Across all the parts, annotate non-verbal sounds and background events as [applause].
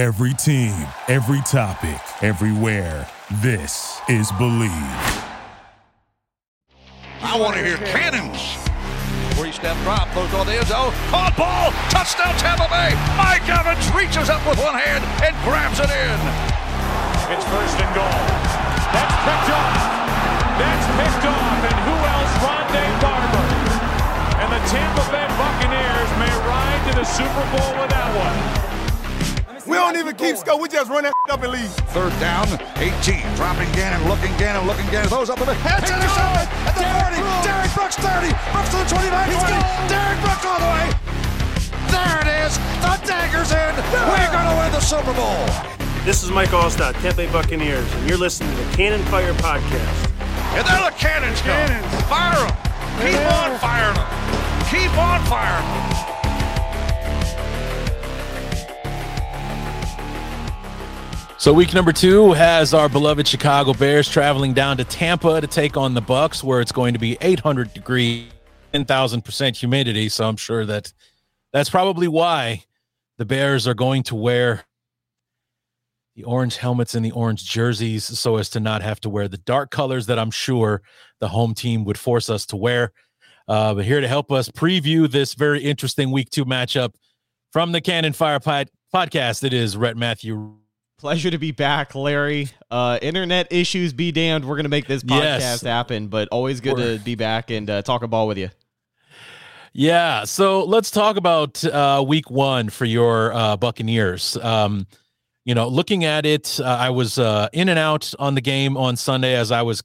Every team, every topic, everywhere. This is Believe. I want to hear cannons. Three step drop, throws on the end zone. Caught ball, touchdown Tampa Bay. Mike Evans reaches up with one hand and grabs it in. It's first and goal. That's picked off. That's picked off. And who else? Rondé Barber. And the Tampa Bay Buccaneers may ride to the Super Bowl with that one. We don't even keep score. We just run that [laughs] up and leave. Third down, 18. Dropping Gannon, looking Gannon, looking Gannon. Those up in the head. Intercepted at the 40. Derrick Brooks 30. Brooks to the 29, 20. Derrick Brooks all the way. There it is. The dagger's in. We're going to win the Super Bowl. This is Mike Alstott, Tampa Bay Buccaneers, and you're listening to the Cannon Fire Podcast. And there the cannons go. Cannons. Fire them. Keep on firing them. Keep on firing them. So week number two has our beloved Chicago Bears traveling down to Tampa to take on the Bucks, where it's going to be 800 degree, 10,000 percent humidity. So I'm sure that that's probably why the Bears are going to wear the orange helmets and the orange jerseys, so as to not have to wear the dark colors that I'm sure the home team would force us to wear. Uh, but here to help us preview this very interesting week two matchup from the Cannon Fire pod- podcast, it is Rhett Matthew Pleasure to be back, Larry. Uh, internet issues be damned. We're going to make this podcast Yes. happen, but always good We're- to be back and uh, talk a ball with you. Yeah, so let's talk about uh, week one for your uh, Buccaneers. Um, you know, looking at it, uh, I was uh, in and out on the game on Sunday as I was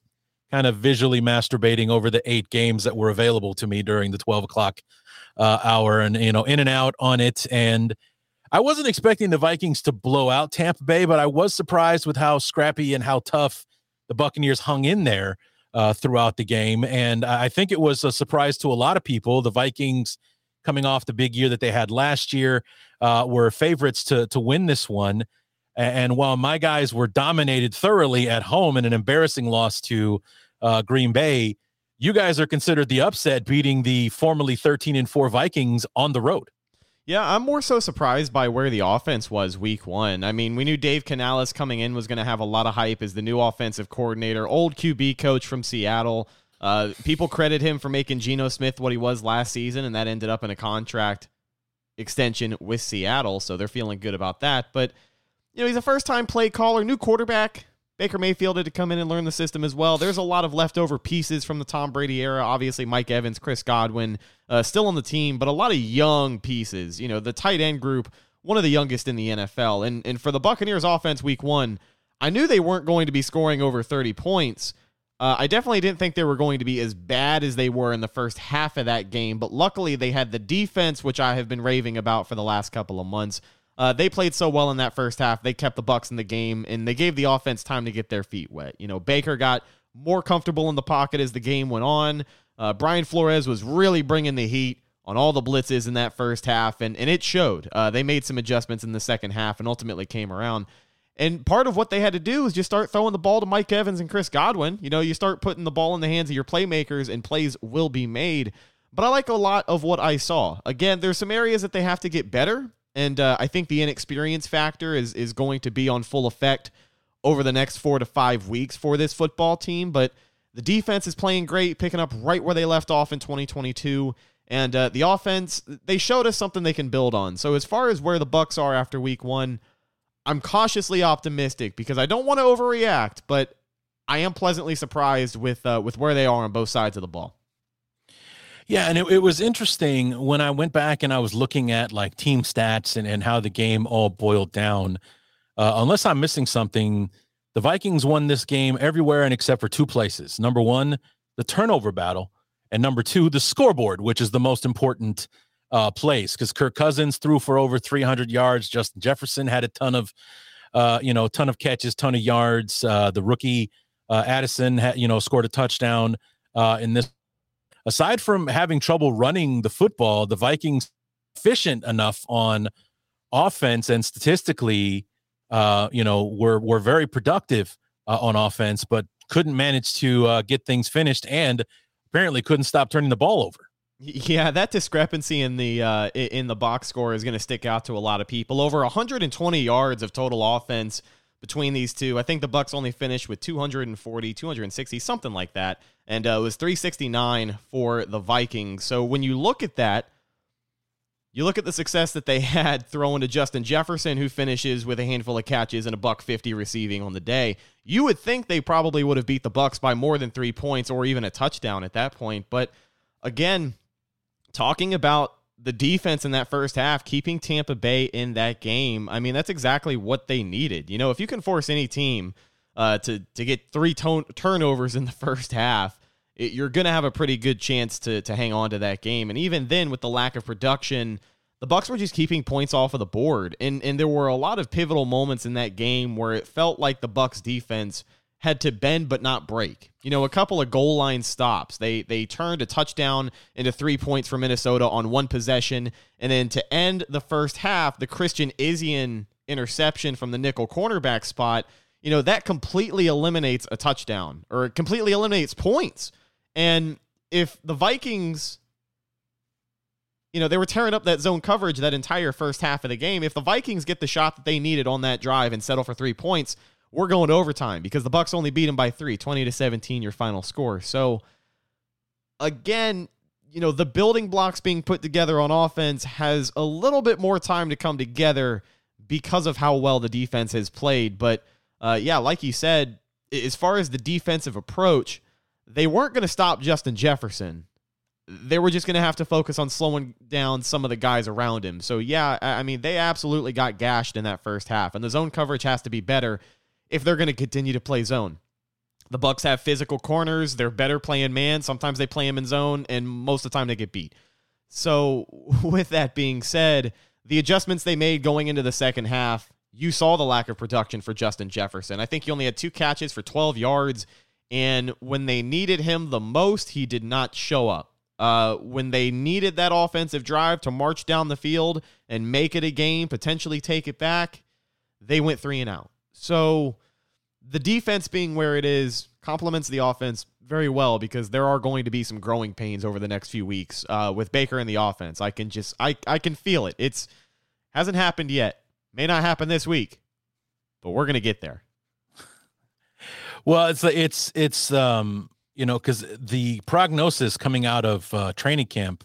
kind of visually masturbating over the eight games that were available to me during the 12 o'clock uh, hour and, you know, in and out on it. And I wasn't expecting the Vikings to blow out Tampa Bay, but I was surprised with how scrappy and how tough the Buccaneers hung in there uh, throughout the game. And I think it was a surprise to a lot of people. The Vikings, coming off the big year that they had last year, uh, were favorites to to win this one. And while my guys were dominated thoroughly at home in an embarrassing loss to uh, Green Bay, you guys are considered the upset, beating the formerly 13 and 4 Vikings on the road. Yeah, I'm more so surprised by where the offense was week one. I mean, we knew Dave Canales coming in was going to have a lot of hype as the new offensive coordinator, old QB coach from Seattle. Uh, people credit him for making Geno Smith what he was last season, and that ended up in a contract extension with Seattle, so they're feeling good about that. But, you know, he's a first time play caller, new quarterback. Baker Mayfield had to come in and learn the system as well. There's a lot of leftover pieces from the Tom Brady era. Obviously, Mike Evans, Chris Godwin, uh, still on the team, but a lot of young pieces. You know, the tight end group, one of the youngest in the NFL. And and for the Buccaneers offense week one, I knew they weren't going to be scoring over 30 points. Uh, I definitely didn't think they were going to be as bad as they were in the first half of that game, but luckily they had the defense, which I have been raving about for the last couple of months. Uh, they played so well in that first half. They kept the Bucks in the game, and they gave the offense time to get their feet wet. You know, Baker got more comfortable in the pocket as the game went on. Uh, Brian Flores was really bringing the heat on all the blitzes in that first half, and, and it showed. Uh, they made some adjustments in the second half and ultimately came around. And part of what they had to do is just start throwing the ball to Mike Evans and Chris Godwin. You know, you start putting the ball in the hands of your playmakers, and plays will be made. But I like a lot of what I saw. Again, there's some areas that they have to get better, and uh, I think the inexperience factor is is going to be on full effect over the next four to five weeks for this football team. But the defense is playing great, picking up right where they left off in 2022. And uh, the offense, they showed us something they can build on. So as far as where the Bucks are after Week One, I'm cautiously optimistic because I don't want to overreact, but I am pleasantly surprised with uh, with where they are on both sides of the ball. Yeah, and it, it was interesting when I went back and I was looking at like team stats and, and how the game all boiled down. Uh, unless I'm missing something, the Vikings won this game everywhere and except for two places. Number one, the turnover battle, and number two, the scoreboard, which is the most important uh, place because Kirk Cousins threw for over 300 yards. Justin Jefferson had a ton of, uh, you know, ton of catches, ton of yards. Uh, the rookie uh, Addison, had, you know, scored a touchdown uh, in this aside from having trouble running the football, the Vikings efficient enough on offense and statistically, uh, you know, were were very productive uh, on offense, but couldn't manage to uh, get things finished and apparently couldn't stop turning the ball over. Yeah, that discrepancy in the uh, in the box score is going to stick out to a lot of people. Over 120 yards of total offense between these two. I think the Bucks only finished with 240, 260, something like that, and uh, it was 369 for the Vikings. So when you look at that, you look at the success that they [laughs] had throwing to Justin Jefferson, who finishes with a handful of catches and a buck 50 receiving on the day. You would think they probably would have beat the Bucks by more than three points or even a touchdown at that point. But again, talking about the defense in that first half, keeping Tampa Bay in that game, I mean, that's exactly what they needed. You know, if you can force any team uh, to to get three turnovers in the [laughs] first half, it, you're going to have a pretty good chance to to hang on to that game. And even then, with the lack of production, the Bucks were just keeping points off of the board, and and there were a lot of pivotal moments in that game where it felt like the Bucks defense had to bend but not break. You know, a couple of goal line stops. They they turned a touchdown into 3 points for Minnesota on one possession and then to end the first half, the Christian Izien interception from the nickel cornerback spot, you know, that completely eliminates a touchdown or completely eliminates points. And if the Vikings you know, they were tearing up that zone coverage that entire first half of the game. If the Vikings get the shot that they needed on that drive and settle for 3 points, we're going to overtime because the Bucks only beat them by three, 20 to 17, your final score. So again, you know, the building blocks being put together on offense has a little bit more time to come together because of how well the defense has played. But uh, yeah, like you said, as far as the defensive approach, they weren't going to stop Justin Jefferson. They were just going to have to focus on slowing down some of the guys around him. So, yeah, I mean, they absolutely got gashed in that first half, and the zone coverage has to be better if they're going to continue to play zone. The Bucks have physical corners. They're better playing man. Sometimes they play him in zone, and most of the time they get beat. So, [laughs] with that being said, the adjustments they made going into the second half, you saw the lack of production for Justin Jefferson. I think he only had two catches for 12 yards, and when they needed him the most, he did not show up. Uh, when they needed that offensive drive to march down the field and make it a game, potentially take it back, they went three and out. So the defense being where it is complements the offense very well because there are going to be some growing pains over the next few weeks uh, with Baker in the offense. I can just I I can feel it. It's hasn't happened yet. May not happen this week, but we're gonna get there. [laughs] Well, it's it's it's um you know because the prognosis coming out of uh, training camp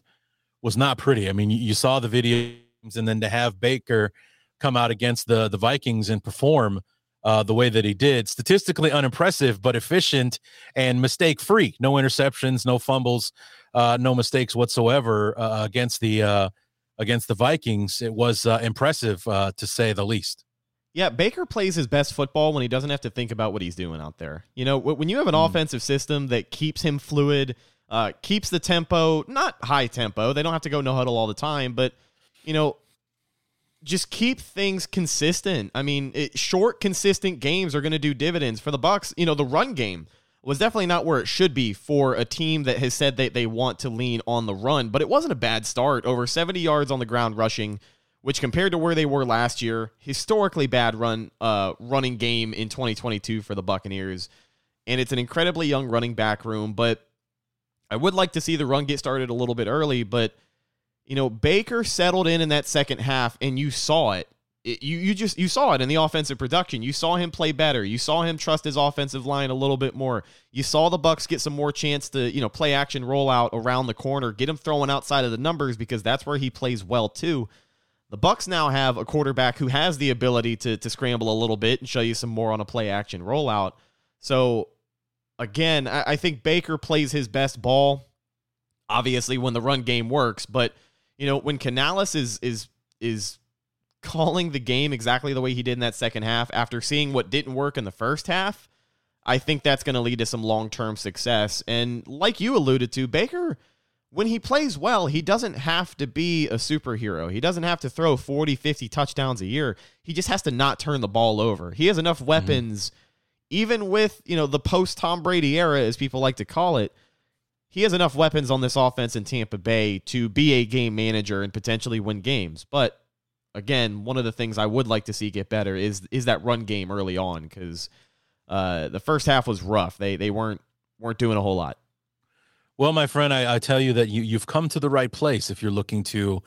was not pretty. I mean, you, you saw the videos, and then to have Baker come out against the the Vikings and perform uh, the way that he did. Statistically unimpressive, but efficient and mistake free. No interceptions, no fumbles, uh, no mistakes whatsoever uh, against the uh, against the Vikings. It was uh, impressive uh, to say the least. Yeah, Baker plays his best football when he doesn't have to think about what he's doing out there. You know, when you have an mm. offensive system that keeps him fluid, keeps the tempo, not high tempo. They don't have to go no huddle all the time, but you know, just keep things consistent. I mean, it, short, consistent games are going to do dividends for the Bucks. You know, the run game was definitely not where it should be for a team that has said that they want to lean on the run, but it wasn't a bad start. Over 70 yards on the ground rushing, which compared to where they were last year, historically bad run uh, running game in 2022 for the Buccaneers. And it's an incredibly young running back room, but I would like to see the run get started a little bit early, but – you know, Baker settled in in that second half, and you saw it. it. you you just you saw it in the offensive production. You saw him play better. You saw him trust his offensive line a little bit more. You saw the Bucks get some more chance to you know play action rollout around the corner, get him throwing outside of the numbers because that's where he plays well too. The Bucks now have a quarterback who has the ability to to scramble a little bit and show you some more on a play action rollout. So again, I, I think Baker plays his best ball. Obviously, when the run game works, but you know, when Canales is is is calling the game exactly the way he did in that second half after seeing what didn't work in the first half, I think that's going to lead to some long-term success. And like you alluded to, Baker when he plays well, he doesn't have to be a superhero. He doesn't have to throw 40, 50 touchdowns a year. He just has to not turn the ball over. He has enough mm-hmm. weapons mm-hmm. even with, you know, the post Tom Brady era as people like to call it he has enough weapons on this offense in Tampa Bay to be a game manager and potentially win games. But again, one of the things I would like to see get better is is that run game early on because uh, the first half was rough. They they weren't weren't doing a whole lot. Well, my friend, I, I tell you that you, you've come to the right place if you're looking to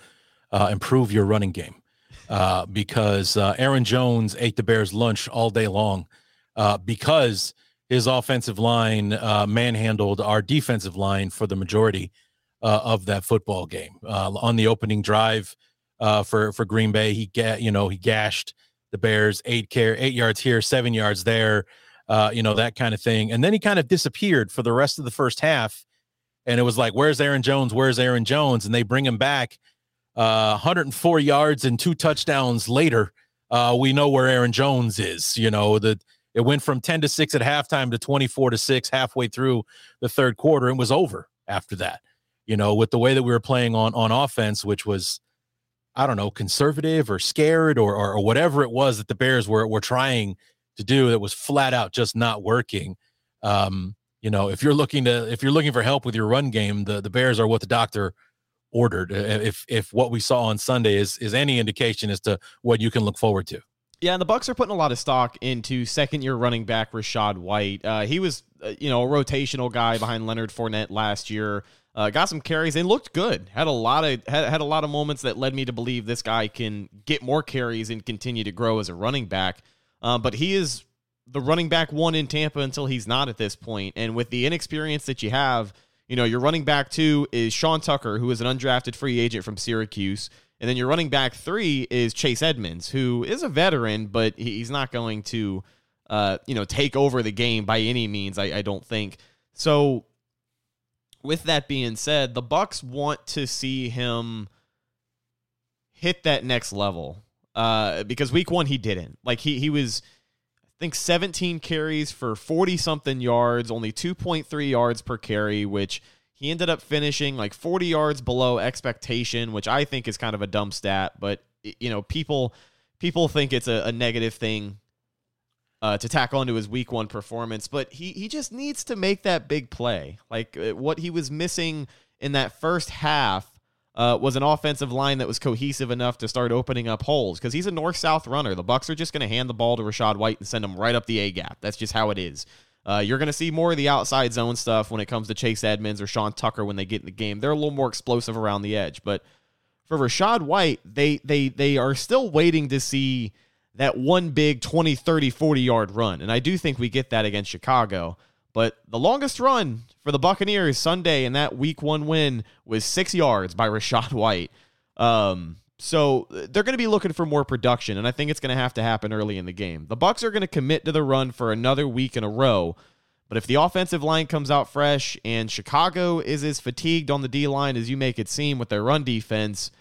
uh, improve your running game uh, because uh, Aaron Jones ate the Bears' lunch all day long uh, because his offensive line uh, manhandled our defensive line for the majority uh, of that football game. Uh, on the opening drive for for Green Bay, he ga- you know he gashed the Bears eight care eight yards here, seven yards there, you know that kind of thing, and then he kind of disappeared for the rest of the first half and it was like, "Where's Aaron Jones? Where's Aaron Jones?" And they bring him back, uh, 104 yards and two touchdowns later. Uh, we know where Aaron Jones is. You know that it went from 10 to six at halftime to 24 to six halfway through the third quarter, and was over after that. You know, with the way that we were playing on on offense, which was I don't know, conservative or scared or, or, or whatever it was that the Bears were were trying to do that was flat out just not working. Um, you know, if you're looking to if you're looking for help with your run game, the the Bears are what the doctor ordered. If if what we saw on Sunday is is any indication as to what you can look forward to. Yeah, and the Bucks are putting a lot of stock into second-year running back Rachaad White. Uh, he was, uh, you know, a rotational guy behind Leonard Fournette last year. Uh, got some carries and looked good. Had a lot of had, had a lot of moments that led me to believe this guy can get more carries and continue to grow as a running back. Uh, but he is the running back one in Tampa until he's not at this point. And with the inexperience that you have, you know, your running back two is Sean Tucker, who is an undrafted free agent from Syracuse. And then your running back three is Chase Edmonds, who is a veteran, but he's not going to, uh, you know, take over the game by any means. I, I don't think so. With that being said, the Bucks want to see him hit that next level uh, because week one he didn't. Like he he was I think 17 carries for 40 something yards, only 2.3 yards per carry, which he ended up finishing like 40 yards below expectation, which I think is kind of a dumb stat, but you know, people people think it's a, a negative thing uh, to tack onto his week one performance, but he he just needs to make that big play. Like uh, what he was missing in that first half uh, was an offensive line that was cohesive enough to start opening up holes because he's a north south runner. The Bucks are just going to hand the ball to Rachaad White and send him right up the A gap. That's just how it is. Uh, you're going to see more of the outside zone stuff when it comes to Chase Edmonds or Sean Tucker when they get in the game. They're a little more explosive around the edge, but for Rachaad White, they they they are still waiting to see that one big 20, 30, 40 yard run. And I do think we get that against Chicago. But the longest run for the Buccaneers Sunday in that week one win was six yards by Rachaad White. Um, so they're going to be looking for more production, and I think it's going to have to happen early in the game. The Bucks are going to commit to the run for another week in a row. But if the offensive line comes out fresh and Chicago is as fatigued on the D line as you make it seem with their run defense,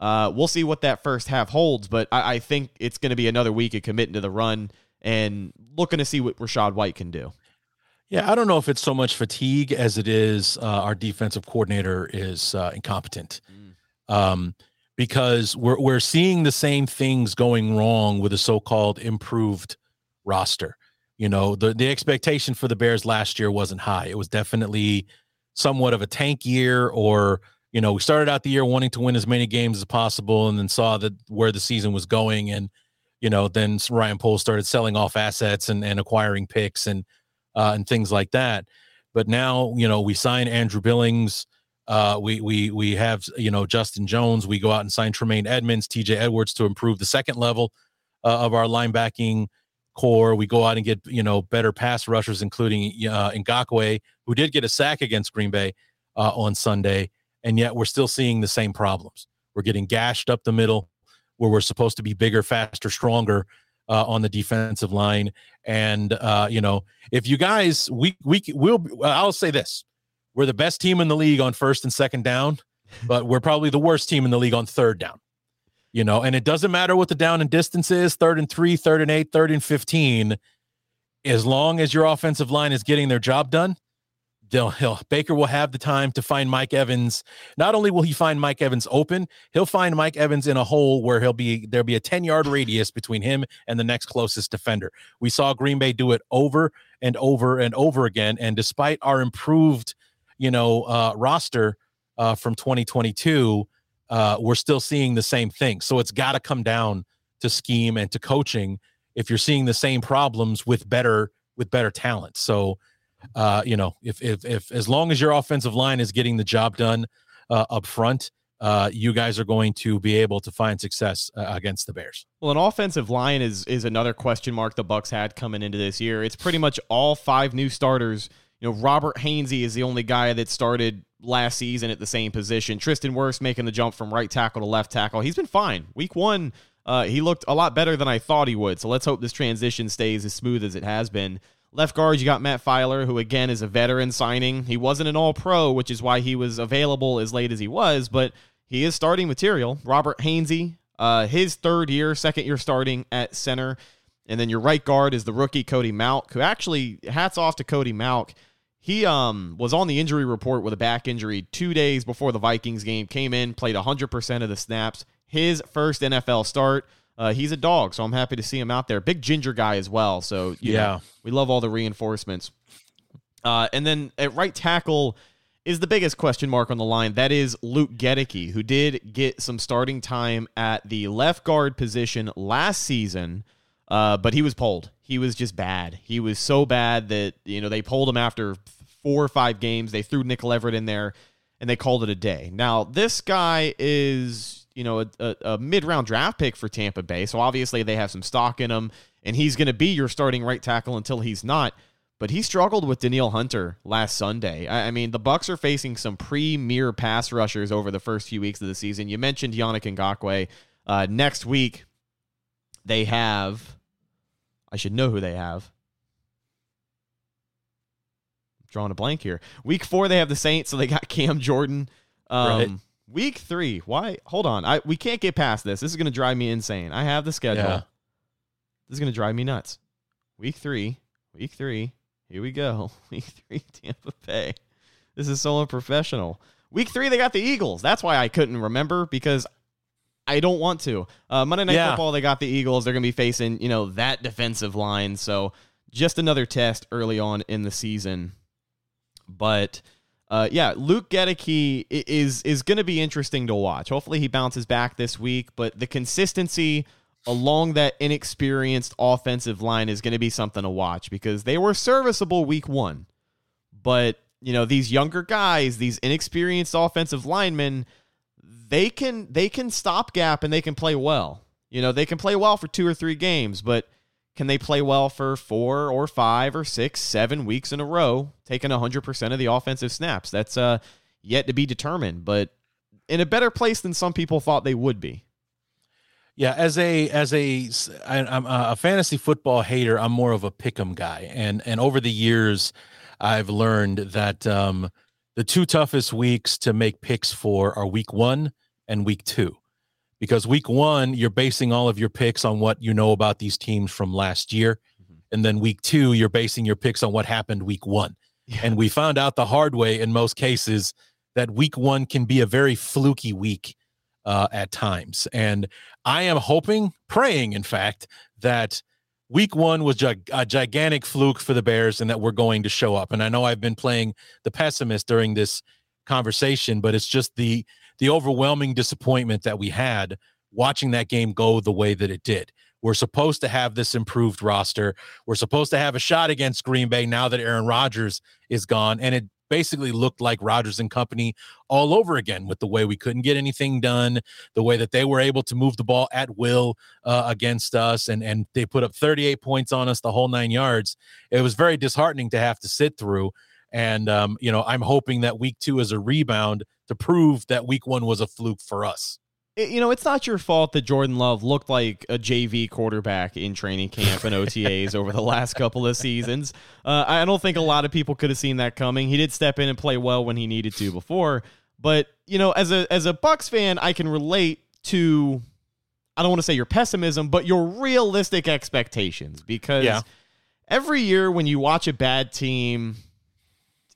uh, we'll see what that first half holds. But I, I think it's going to be another week of committing to the run and looking to see what Rachaad White can do. Yeah, I don't know if it's so much fatigue as it is uh, our defensive coordinator is uh, incompetent. Mm. Um, because we're we're seeing the same things going wrong with a so-called improved roster. You know, the the expectation for the Bears last year wasn't high. It was definitely somewhat of a tank year or you know, we started out the year wanting to win as many games as possible and then saw that where the season was going and you know, then Ryan Poles started selling off assets and, and acquiring picks and uh, and things like that. But now, you know, we sign Andrew Billings. Uh, we we we have you know Justin Jones. We go out and sign Tremaine Edmunds, T.J. Edwards to improve the second level uh, of our linebacking core. We go out and get you know better pass rushers, including uh, Ngakoue, who did get a sack against Green Bay uh, on Sunday, and yet we're still seeing the same problems. We're getting gashed up the middle, where we're supposed to be bigger, faster, stronger, uh, on the defensive line. And uh, you know, if you guys, we we will, I'll say this: we're the best team in the league on first and second down, but we're probably the worst team in the league on third down. You know, and it doesn't matter what the down and distance is, third and three, third and eight, third and fifteen. As long as your offensive line is getting their job done, They'll, he'll, Baker will have the time to find Mike Evans. Not only will he find Mike Evans open, he'll find Mike Evans in a hole where he'll be there'll be a 10 yard radius between him and the next closest defender. We saw Green Bay do it over and over and over again. And despite our improved, you know, uh, roster uh, from 2022, uh, we're still seeing the same thing. So it's got to come down to scheme and to coaching if you're seeing the same problems with better with better talent. So uh, you know, if if if as long as your offensive line is getting the job done uh, up front, uh, you guys are going to be able to find success uh, against the Bears. Well, an offensive line is is another question mark the Bucks had coming into this year. It's pretty much all five new starters. You know, Robert Hainsey is the only guy that started last season at the same position. Tristan Wirfs making the jump from right tackle to left tackle. He's been fine. Week one, uh, he looked a lot better than I thought he would. So let's hope this transition stays as smooth as it has been. Left guard, you got Matt Feiler, who again is a veteran signing. He wasn't an all pro, which is why he was available as late as he was, but he is starting material. Robert Hainsey, uh, his third year, second year starting at center. And then your right guard is the rookie Cody Mauch, who actually hats off to Cody Mauch. He um was on the injury report with a back injury two days before the Vikings game. Came in, played 100% of the snaps. His first NFL start. Uh, he's a dog, so I'm happy to see him out there. Big ginger guy as well. So yeah, know, we love all the reinforcements. Uh, and then at right tackle is the biggest question mark on the line. That is Luke Goedeke, who did get some starting time at the left guard position last season, uh, but he was pulled. He was just bad. He was so bad that you know they pulled him after four or five games. They threw Nick Leverett in there and they called it a day. Now, this guy is, you know, a, a, a mid round draft pick for Tampa Bay. So obviously they have some stock in him, and he's going to be your starting right tackle until he's not. But he struggled with Danielle Hunter last Sunday. I, I mean, the Bucks are facing some premier pass rushers over the first few weeks of the season. You mentioned Yannick Ngakoue. Uh, next week, they have. I should know who they have drawing a blank here. Week four, they have the Saints, so they got [laughs] Cam Jordan. Um, right. Week three, why? Hold on, I we can't get past this. This is going to drive me insane. I have the schedule. Yeah. This is going to drive me nuts. Week three, week three. Here we go. [laughs] Week three, Tampa Bay. This is so unprofessional. Week three, they got the Eagles. That's why I couldn't remember because I don't want to. Uh, Monday Night yeah. Football, they got the Eagles. They're going to be facing, you know, that defensive line. So just another test early on in the season. But uh, yeah, Luke Goedeke is is going to be interesting to watch. Hopefully, he bounces back this week. But the consistency along that inexperienced offensive line is going to be something to watch because they were serviceable week one, but you know these younger guys, these inexperienced offensive linemen, they can they can stop gap and they can play well. You know they can play well for two or three games, but can they play well for four or five or six, seven weeks in a row, taking 100% of the offensive snaps? That's uh, yet to be determined, but in a better place than some people thought they would be. Yeah, as a as a I'm a fantasy football hater. I'm more of a pick'em guy, and and over the years, I've learned that um, the two toughest weeks to make picks for are week one and week two because week one you're basing all of your picks on what you know about these teams from last year mm-hmm. and then week two you're basing your picks on what happened week one yeah. and we found out the hard way in most cases that week one can be a very fluky week uh, at times and i am hoping praying in fact that week one was a gigantic fluke for the bears and that we're going to show up and i know i've been playing the pessimist during this conversation but it's just the the overwhelming disappointment that we had watching that game go the way that it did. We're supposed to have this improved roster. We're supposed to have a shot against Green Bay now that Aaron Rodgers is gone. And it basically looked like Rodgers and company all over again with the way we couldn't get anything done, the way that they were able to move the ball at will uh, against us, and and they put up 38 points on us the whole nine yards. It was very disheartening to have to sit through. And um, you know, I'm hoping that week two is a rebound to prove that week one was a fluke for us. You know, it's not your fault that Jordan Love looked like a JV quarterback in training camp and OTAs over the last couple of seasons. Uh, I don't think a lot of people could have seen that coming. He did step in and play well when he needed to before, but you know, as a as a Bucks fan, I can relate to I don't want to say your pessimism, but your realistic expectations because yeah. every year when you watch a bad team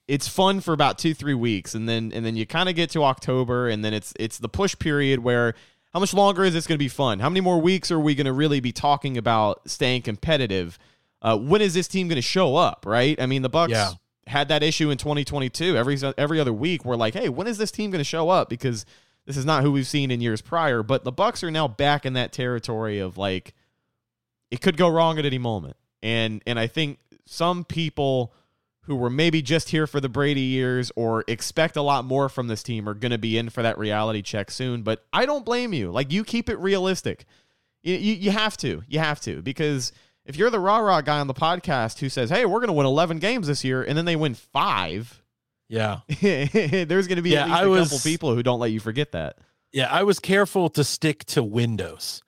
it's fun for about two three weeks and then and then you kind of get to october and then it's it's the push period where how much longer is this going to be fun? How many more weeks are we going to really be talking about staying competitive? Uh, when is this team going to show up right? I mean the bucks yeah. had that issue in 2022 every every other week we're like hey when is this team going to show up? Because this is not who we've seen in years prior but the bucks are now back in that territory of like it could go wrong at any moment. And and i think some people who were maybe just here for the Brady years or expect a lot more from this team are going to be in for that reality check soon. But I don't blame you. Like, you keep it realistic. You, you, you have to. You have to. Because if you're the rah rah guy on the podcast who says, hey, we're going to win 11 games this year, and then they win five, Yeah. [laughs] there's going to be Yeah, at least I a was- couple people who don't let you forget that. Yeah, I was careful to stick to windows.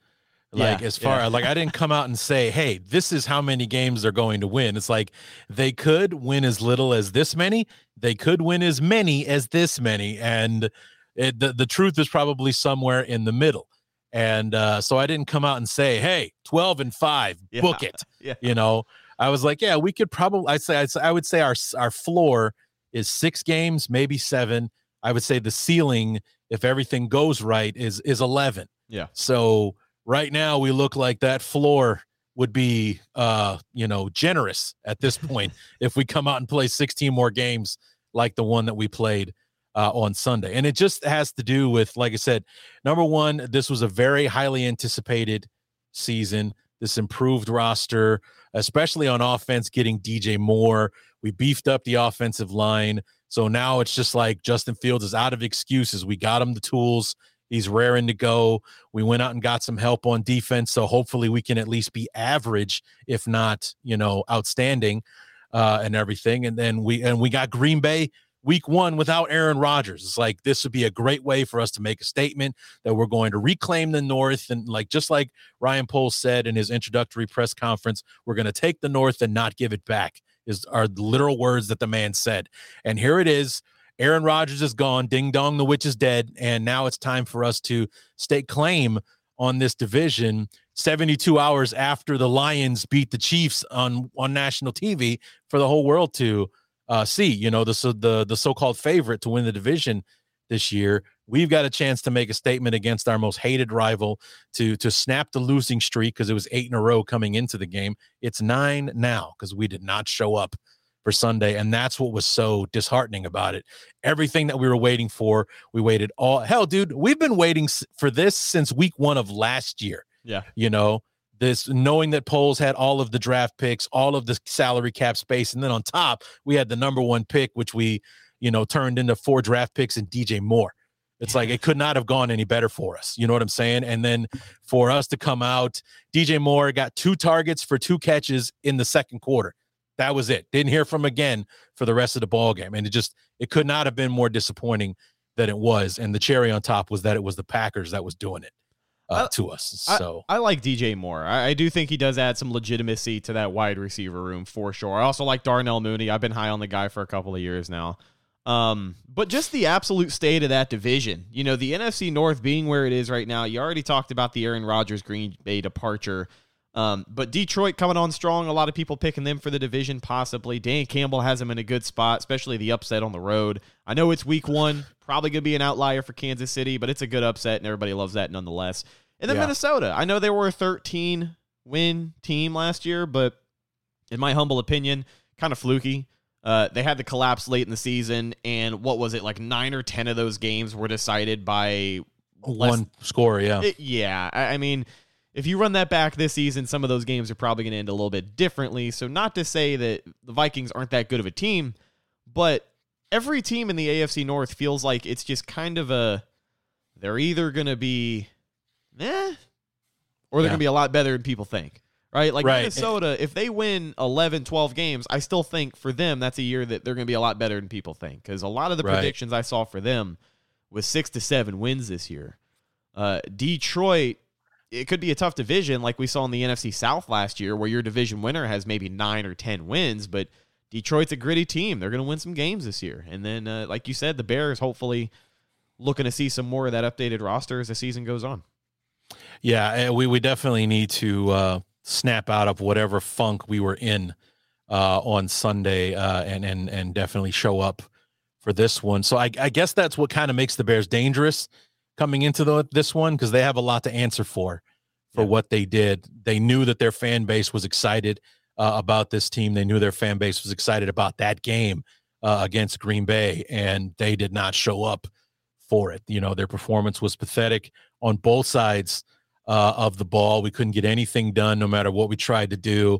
Like Yeah, as far yeah. like I didn't come out and say, "Hey, this is how many games they're going to win." It's like they could win as little as this many, they could win as many as this many, and it, the the truth is probably somewhere in the middle. And uh, so I didn't come out and say, "Hey, twelve and five, [laughs] Yeah, book it." yeah. You know, I was like, "Yeah, we could probably." I'd, say- I would say our our floor is six games, maybe seven. I would say the ceiling, if everything goes right, is is eleven. Yeah. So right now we look like that floor would be uh you know generous at this point [laughs] if we come out and play 16 more games like the one that we played uh, on Sunday. And it just has to do with, like I said, number one, this was a very highly anticipated season. This improved roster, especially on offense, getting DJ Moore. We beefed up the offensive line. So now it's just like Justin Fields is out of excuses. We got him the tools. He's raring to go. We went out and got some help on defense. So hopefully we can at least be average, if not, you know, outstanding uh, and everything. And then we and we got Green Bay week one without Aaron Rodgers. It's like this would be a great way for us to make a statement that we're going to reclaim the North. And like just like Ryan Poles said in his introductory press conference, we're going to take the North and not give it back. Is are literal words that the man said. And here it is. Aaron Rodgers is gone. Ding dong, the witch is dead. And now it's time for us to stake claim on this division 72 hours after the Lions beat the Chiefs on on national TV for the whole world to uh, see. You know, the so the the so-called favorite to win the division this year. We've got a chance to make a statement against our most hated rival to to snap the losing streak because it was eight in a row coming into the game. It's nine now because we did not show up for Sunday, and that's what was so disheartening about it. Everything that we were waiting for, we waited all hell, dude. We've been waiting for this since week one of last year Yeah. you know this knowing that Poles had all of the draft picks, all of the salary cap space, and then on top we had the number one pick, which we, you know, turned into four draft picks and DJ Moore. It's like it could not have gone any better for us. You know what I'm saying? And then for us to come out, DJ Moore got two targets for two catches in the second quarter. That was it. Didn't hear from again for the rest of the ball game, and it just it could not have been more disappointing than it was. And the cherry on top was that it was the Packers that was doing it uh, I- to us. I- So I, like DJ Moore. I, I do think he does add some legitimacy to that wide receiver room for sure. I also like Darnell Mooney. I've been high on the guy for a couple of years now. Um, but just the absolute state of that division, you know, the NFC North being where it is right now. You already talked about the Aaron Rodgers Green Bay departure. Um, but Detroit coming on strong. A lot of people picking them for the division, possibly. Dan Campbell has them in a good spot, especially the upset on the road. I know it's week one, probably going to be an outlier for Kansas City, but it's a good upset, and everybody loves that nonetheless. And then Yeah. Minnesota. I know they were a 13 win team last year, but in my humble opinion, kind of fluky. Uh, they had the collapse late in the season, and what was it like? Nine or ten of those games were decided by less- one score, yeah. it- yeah, I, I mean, if you run that back this season, some of those games are probably going to end a little bit differently. So, not to say that the Vikings aren't that good of a team, but every team in the AFC North feels like it's just kind of a they're either going to be eh, or they're Yeah. going to be a lot better than people think. Right? Like Right. Minnesota, if they win 11, 12 games, I still think for them that's a year that they're going to be a lot better than people think cuz a lot of the Right. predictions I saw for them was 6 to 7 wins this year. Uh, Detroit, it could be a tough division like we saw in the NFC South last year, where your division winner has maybe nine or 10 wins, but Detroit's a gritty team. They're going to win some games this year. And then, uh, like you said, the Bears hopefully looking to see some more of that updated roster as the season goes on. Yeah, eh, we we definitely need to uh, snap out of whatever funk we were in uh, on Sunday, uh, and and and definitely show up for this one. So I, I guess that's what kind of makes the Bears dangerous coming into the, this one because they have a lot to answer for for Yeah. what they did. They knew that their fan base was excited uh, about this team. They knew their fan base was excited about that game uh, against Green Bay, and they did not show up for it. You know, their performance was pathetic on both sides uh, of the ball. We couldn't get anything done, no matter what we tried to do.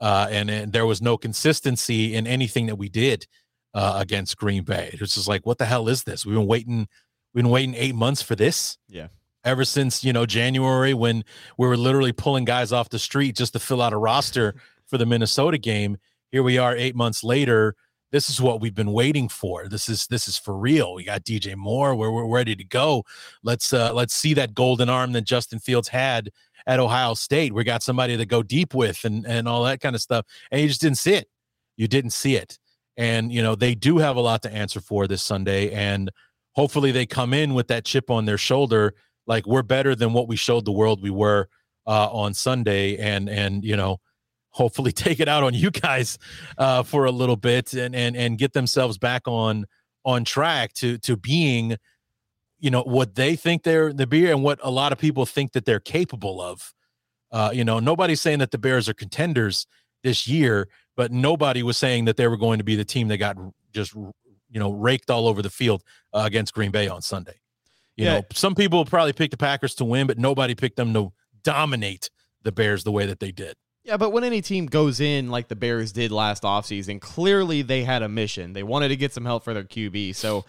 uh, and, and there was no consistency in anything that we did uh, against Green Bay. It was just like, what the hell is this? We've been waiting, we've been waiting eight months for this. Yeah. Ever since you know January, when we were literally pulling guys off the street just to fill out a roster [laughs] for the Minnesota game, here we are eight months later. This is what we've been waiting for. This is this is for real. We got DJ Moore. We're, we're ready to go. Let's uh, let's see that golden arm that Justin Fields had at Ohio State. We got somebody to go deep with and and all that kind of stuff. And you just didn't see it. You didn't see it. And you know they do have a lot to answer for this Sunday, and hopefully they come in with that chip on their shoulder, like we're better than what we showed the world we were uh, on Sunday, and and you know hopefully [laughs] take it out on you guys uh, for a little bit and and and get themselves back on on track to to being you know what they think they're the beer and what a lot of people think that they're capable of. Uh, you know nobody's saying that the bears are contenders this year but nobody was saying that they were going to be the team that got just you know raked all over the field uh, against green bay on sunday you Yeah. know some people probably picked the packers to win but nobody picked them to dominate the bears the way that they did Yeah, but when any team goes in like the Bears did last offseason, clearly they had a mission. They wanted to get some help for their QB. So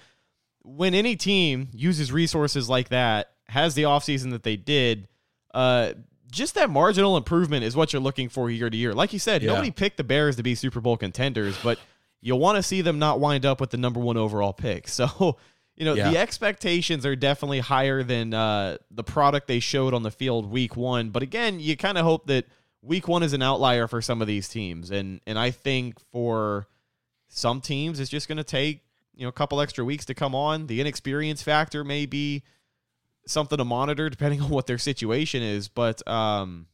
when any team uses resources like that, has the offseason that they did, uh, just that marginal improvement is what you're looking for year to year. Like you said, Yeah. nobody picked the Bears to be Super Bowl contenders, but you'll want to see them not wind up with the number one overall pick. [laughs] So, you know, Yeah. the expectations are definitely higher than uh, the product they showed on the field week one. But again, you kind of hope that week one is an outlier for some of these teams. And and I think for some teams, it's just going to take, you know, a couple extra weeks to come on. The inexperience factor may be something to monitor depending [laughs] on what their situation is. But, um,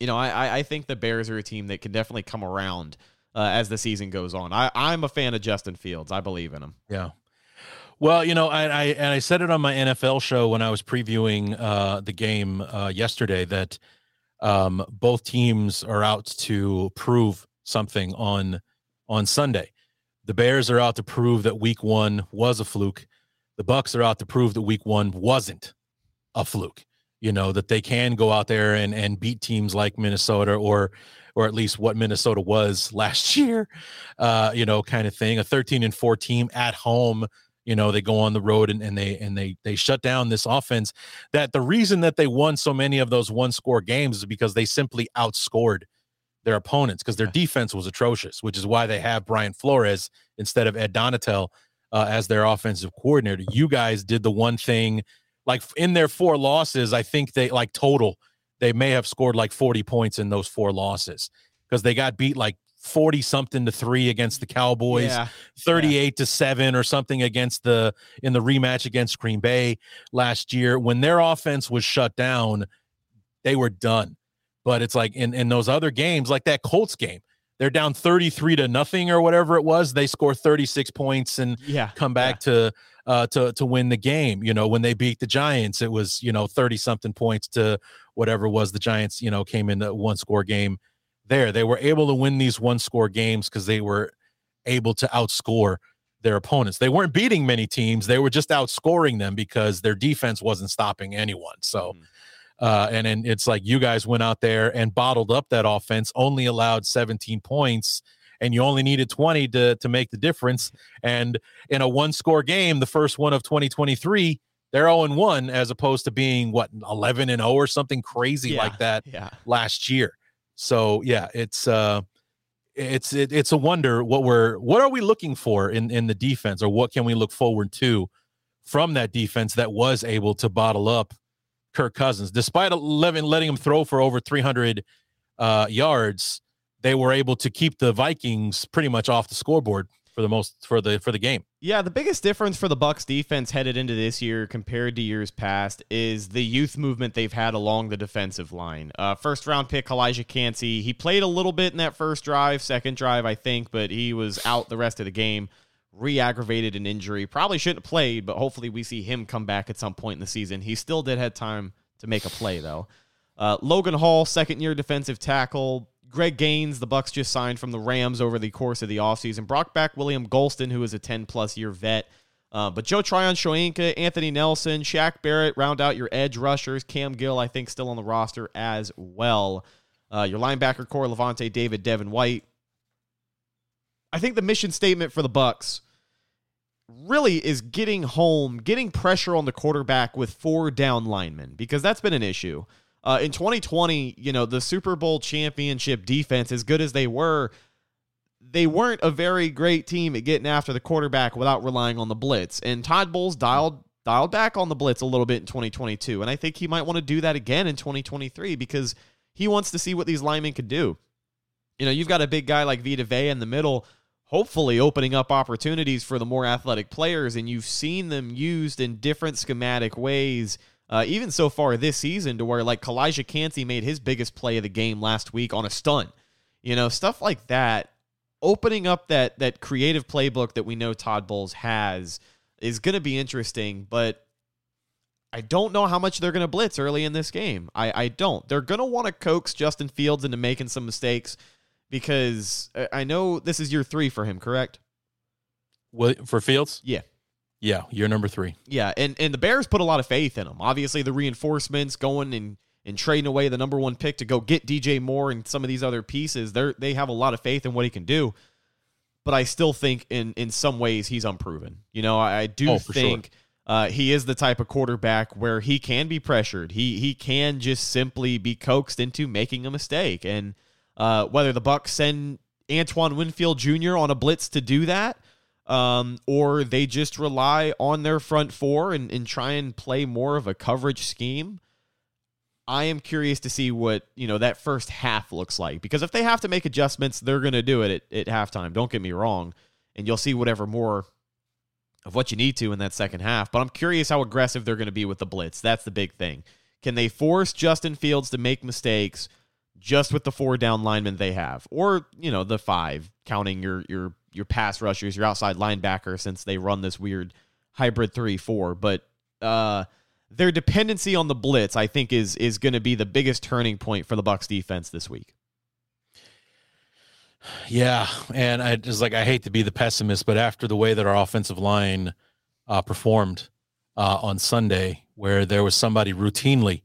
you know, I, I- I think the Bears are a team that can definitely come around uh, as the season goes on. I, I'm a fan of Justin Fields. I believe in him. Yeah. Well, you know, I, I and I said it on my NFL show when I was previewing uh, the game uh, yesterday that um, both teams are out to prove something on on Sunday. The Bears are out to prove that Week One was a fluke. The Bucks are out to prove that Week One wasn't a fluke. You know that they can go out there and and beat teams like Minnesota or or at least what Minnesota was [laughs] last year. Uh, you know, kind of thing. A 13 and 4 team at home you know they go on the road and, and they and they they shut down this offense that the reason that they won so many of those one score games is because they simply outscored their opponents because their defense was atrocious which is why they have brian flores instead of ed donatell uh, as their offensive coordinator you guys did the one thing like in their four losses i think they like total they may have scored like 40 points in those four losses because they got beat like 40 something to 3 against the Cowboys, Yeah. 38 to 7 or something against the in the rematch against Green Bay last year when their offense was shut down, they were done. But it's like in in those other games like that Colts game, they're down 33 to nothing or whatever it was, they score 36 points and Yeah. come back to uh to to win the game you know when they beat the giants it was you know 30 something points to whatever it was the giants you know came in the one score game there. They were able to win these one score games because they were able to outscore their opponents. They weren't beating many teams. They were just outscoring them because their defense wasn't stopping anyone. So uh and and it's like you guys went out there and bottled up that offense only allowed 17 points and you only needed 20 to to make the difference. And in a one score game the first one of 2023 they're 0 and 1 as opposed to being what 11 and 0 or something crazy Yeah. like that Yeah. last year so yeah it's uh it's it, it's a wonder what we're what are we looking for in in the defense or what can we look forward to from that defense that was able to bottle up Kirk Cousins despite 11 letting him throw for over 300 uh yards they were able to keep the Vikings pretty much off the scoreboard for the most for the for the game Yeah, the biggest difference for the Bucks defense headed into this year compared to years past is the youth movement they've had along the defensive line. Uh, first round pick Calijah Kancey, he played a little bit in that first drive, second drive I think, but he was out the rest of the game, re-aggravated an injury. Probably shouldn't have played, but hopefully we see him come back at some point in the season. He still did have time to make a play though. Uh, Logan Hall, second year defensive tackle. Greg Gaines, the Bucks just signed from the Rams over the course of the offseason. Brought back William Gholston, who is a 10 plus year vet. Uh, but Joe Tryon-Shoyinka, Anthony Nelson, Shaq Barrett round out your edge rushers. Cam Gill, I think, still on the roster as well. Uh, your linebacker core, Lavonte David, Devin White. I think the mission statement for the Bucks really is getting home, getting pressure on the quarterback with four down linemen because that's been an issue. Uh, in 2020, you know, the Super Bowl championship defense, as good as they were, they weren't a very great team at getting after the quarterback without relying on the blitz. And Todd Bowles dialed dialed back on the blitz a little bit in 2022, and I think he might want to do that again in 2023 because he wants to see what these linemen could do. You know, you've got a big guy like Vita Vea in the middle, hopefully opening up opportunities for the more athletic players, and you've seen them used in different schematic ways. Uh, even so far this season, to where like Calijah Kancey made his biggest play of the game last week on a stunt, you know, stuff like that opening up that that creative playbook that we know Todd Bowles has is going to be interesting, but I don't know how much they're going to blitz early in this game. I, I don't. They're going to want to coax Justin Fields into making some mistakes because I know this is year three for him, correct? Well, for Fields? Yeah. Yeah, you're number three. Yeah, and, and the Bears put a lot of faith in him. Obviously, the reinforcements going and and trading away the number one pick to go get DJ Moore and some of these other pieces, they they have a lot of faith in what he can do. But I still think in in some ways he's unproven. You know, I, I do Oh, think sure. uh, he is the type of quarterback where he can be pressured. He he can just simply be coaxed into making a mistake. And uh, whether the Bucs send Antoine Winfield Jr. on a blitz to do that, um, or they just rely on their front four and, and try and play more of a coverage scheme. I am curious to see what you know that first half looks like because if they have to make adjustments, they're going to do it at, at halftime. Don't get me wrong, and you'll see whatever more of what you need to in that second half. But I'm curious how aggressive they're going to be with the blitz. That's the big thing. Can they force Justin Fields to make mistakes just with the four down linemen they have, or you know the five, counting your your your pass rushers, your outside linebacker, since they run this weird hybrid three four. But uh, their dependency on the blitz, I think, is is going to be the biggest turning point for the Bucs defense this week. Yeah, and I just like I hate to be the pessimist, but after the way that our offensive line uh, performed uh, on Sunday, where there was somebody routinely,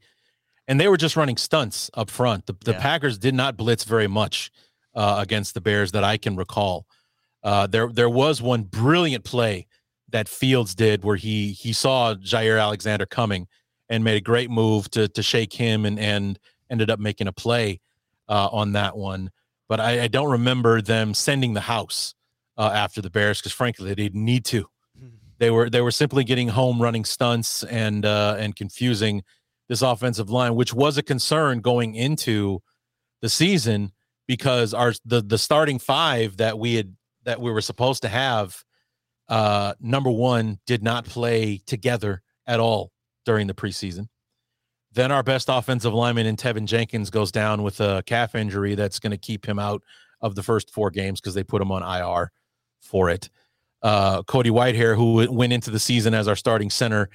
and they were just running stunts up front. The, the Yeah. Packers did not blitz very much uh, against the Bears that I can recall. Uh, there there was one brilliant play that Fields did where he he saw Jaire Alexander coming and made a great move to to shake him and and ended up making a play uh, on that one. But I, I don't remember them sending the house uh, after the Bears because frankly they didn't need to. They were they were simply getting home running stunts and uh, and confusing this offensive line, which was a concern going into the season because our the the starting five that we had that we were supposed to have uh number one did not play together at all during the preseason then our best offensive lineman in Teven Jenkins goes down with a calf injury that's going to keep him out of the first four games because they put him on IR for it. Uh, Cody Whitehair, who went into the season as our starting center,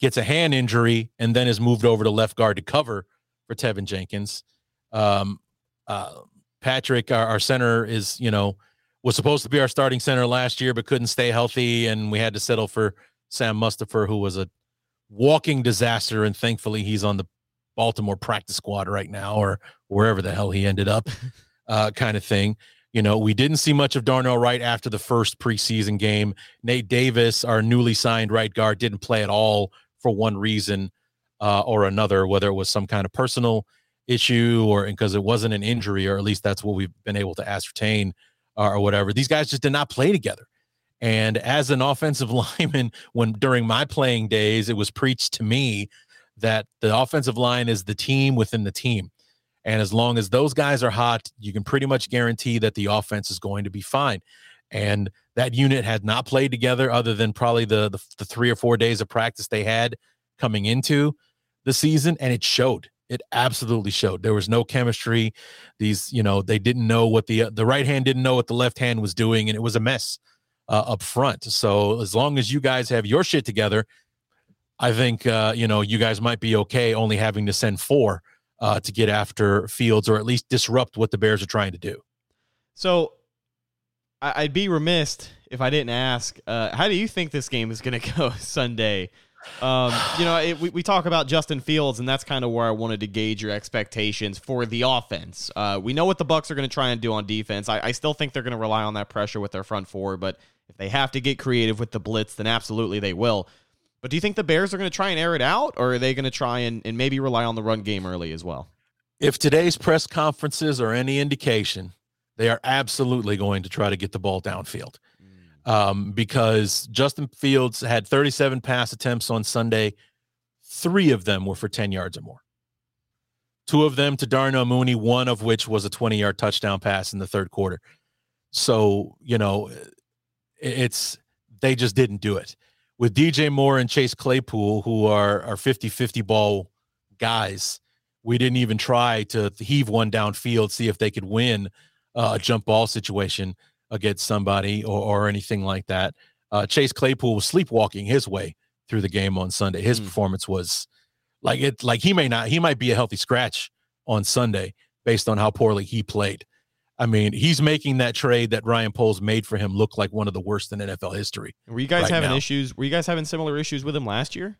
gets a hand injury and then is moved over to left guard to cover for Teven Jenkins. Um, uh, Patrick, our, our center, is you know was supposed to be our starting center last year, but couldn't stay healthy, and we had to settle for Sam Mustipher, who was a walking disaster. And thankfully, he's on the Baltimore practice squad right now, or wherever the hell he ended up, [laughs] uh, kind of thing. You know, we didn't see much of Darnell Wright after the first preseason game. Nate Davis, our newly signed right guard, didn't play at all for one reason uh, or another, whether it was some kind of personal issue or because it wasn't an injury, or at least that's what we've been able to ascertain uh, or whatever. These guys just did not play together. And as an [laughs] offensive lineman, when during my playing days, it was preached to me that the offensive line is the team within the team. And as long as those guys are hot, you can pretty much guarantee that the offense is going to be fine. And that unit had not played together other than probably the, the, the three or four days of practice they had coming into the season. And it showed. It absolutely showed. There was no chemistry. These, you know, they didn't know what the the right hand didn't know what the left hand was doing, and it was a mess uh, up front. So as long as you guys have your shit together, I think uh, you know you guys might be okay. Only having to send four uh, to get after Fields, or at least disrupt what the Bears are trying to do. So I- I'd be remiss if I didn't ask, uh, how do you think this game is going [laughs] to go Sunday Um, you know, it, we, we talk about Justin Fields, and that's kind of where I wanted to gauge your expectations for the offense. Uh, we know what the Bucs are going to try and do on defense. I, I still think they're going to rely on that pressure with their front four, but if they have to get creative with the blitz, then absolutely they will. But do you think the Bears are going to try and air it out, or are they going to try and, and maybe rely on the run game early as well? If today's press conferences are any indication, they are absolutely going to try to get the ball downfield um, because Justin Fields had 37 pass attempts on Sunday. Three of them were for 10 yards or more. Two of them to Darnell Mooney, one of which was a 20 yard touchdown pass in the third quarter. So, you know, it's they just didn't do it. With DJ Moore and Chase Claypool, who are, are 50 50 ball guys, we didn't even try to heave one downfield, see if they could win uh, a jump ball situation against somebody or, or anything like that. Uh, Chase Claypool was sleepwalking his way through the game on Sunday. His mm. performance was like it, like he may not, he might be a healthy scratch on Sunday based on how poorly he played. I mean, he's making that trade that Ryan Poles made for him look like one of the worst in NFL history. Were you guys right having now. issues? Were you guys having similar issues with him last year?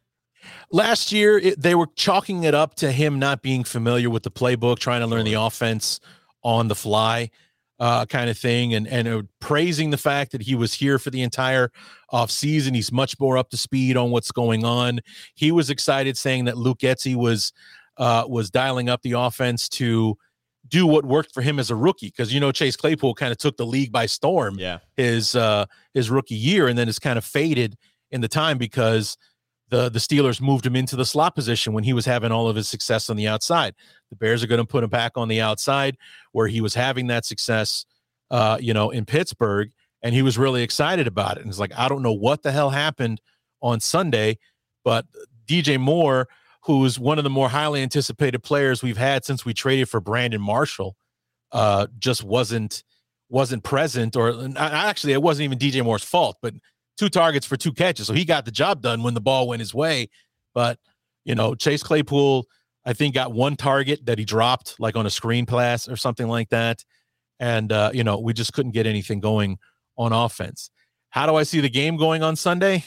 Last year, it, they were chalking it up to him not being familiar with the playbook, trying to learn the offense on the fly uh, kind of thing, and and uh, praising the fact that he was here for the entire off season. He's much more up to speed on what's going on. He was excited, saying that Luke Getsy was uh, was dialing up the offense to do what worked for him as a rookie because you know Chase Claypool kind of took the league by storm. Yeah, his uh, his rookie year, and then it's kind of faded in the time because the the Steelers moved him into the slot position when he was having all of his success on the outside. The Bears are going to put him back on the outside where he was having that success, uh, you know, in Pittsburgh, and he was really excited about it. And it's like, I don't know what the hell happened on Sunday, but DJ Moore, who's one of the more highly anticipated players we've had since we traded for Brandon Marshall, uh, just wasn't wasn't present. Or actually, it wasn't even DJ Moore's fault, but two targets for two catches. So he got the job done when the ball went his way. But, you know, Chase Claypool, I think, got one target that he dropped like on a screen pass or something like that. And, uh, you know, we just couldn't get anything going on offense. How do I see the game going on Sunday?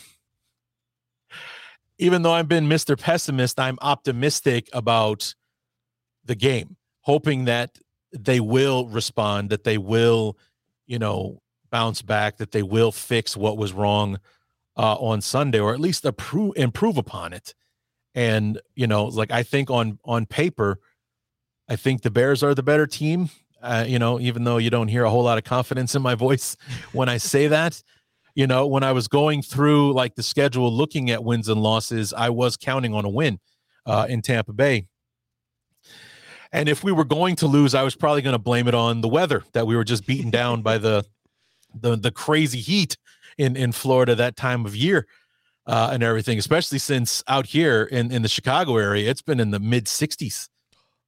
Even though I've been Mr. Pessimist, I'm optimistic about the game, hoping that they will respond, that they will, you know, bounce back, that they will fix what was wrong uh, on Sunday, or at least improve improve upon it. And you know, like I think on on paper, I think the Bears are the better team. Uh, you know, even though you don't hear a whole lot of confidence in my [laughs] voice when I say that. You know, when I was going through like the schedule, looking at wins and losses, I was counting on a win uh, in Tampa Bay. And if we were going to lose, I was probably going to blame it on the weather that we were just beaten down by the [laughs] the the crazy heat in in Florida that time of year uh, and everything, especially since out here in in the Chicago area, it's been in the mid 60s.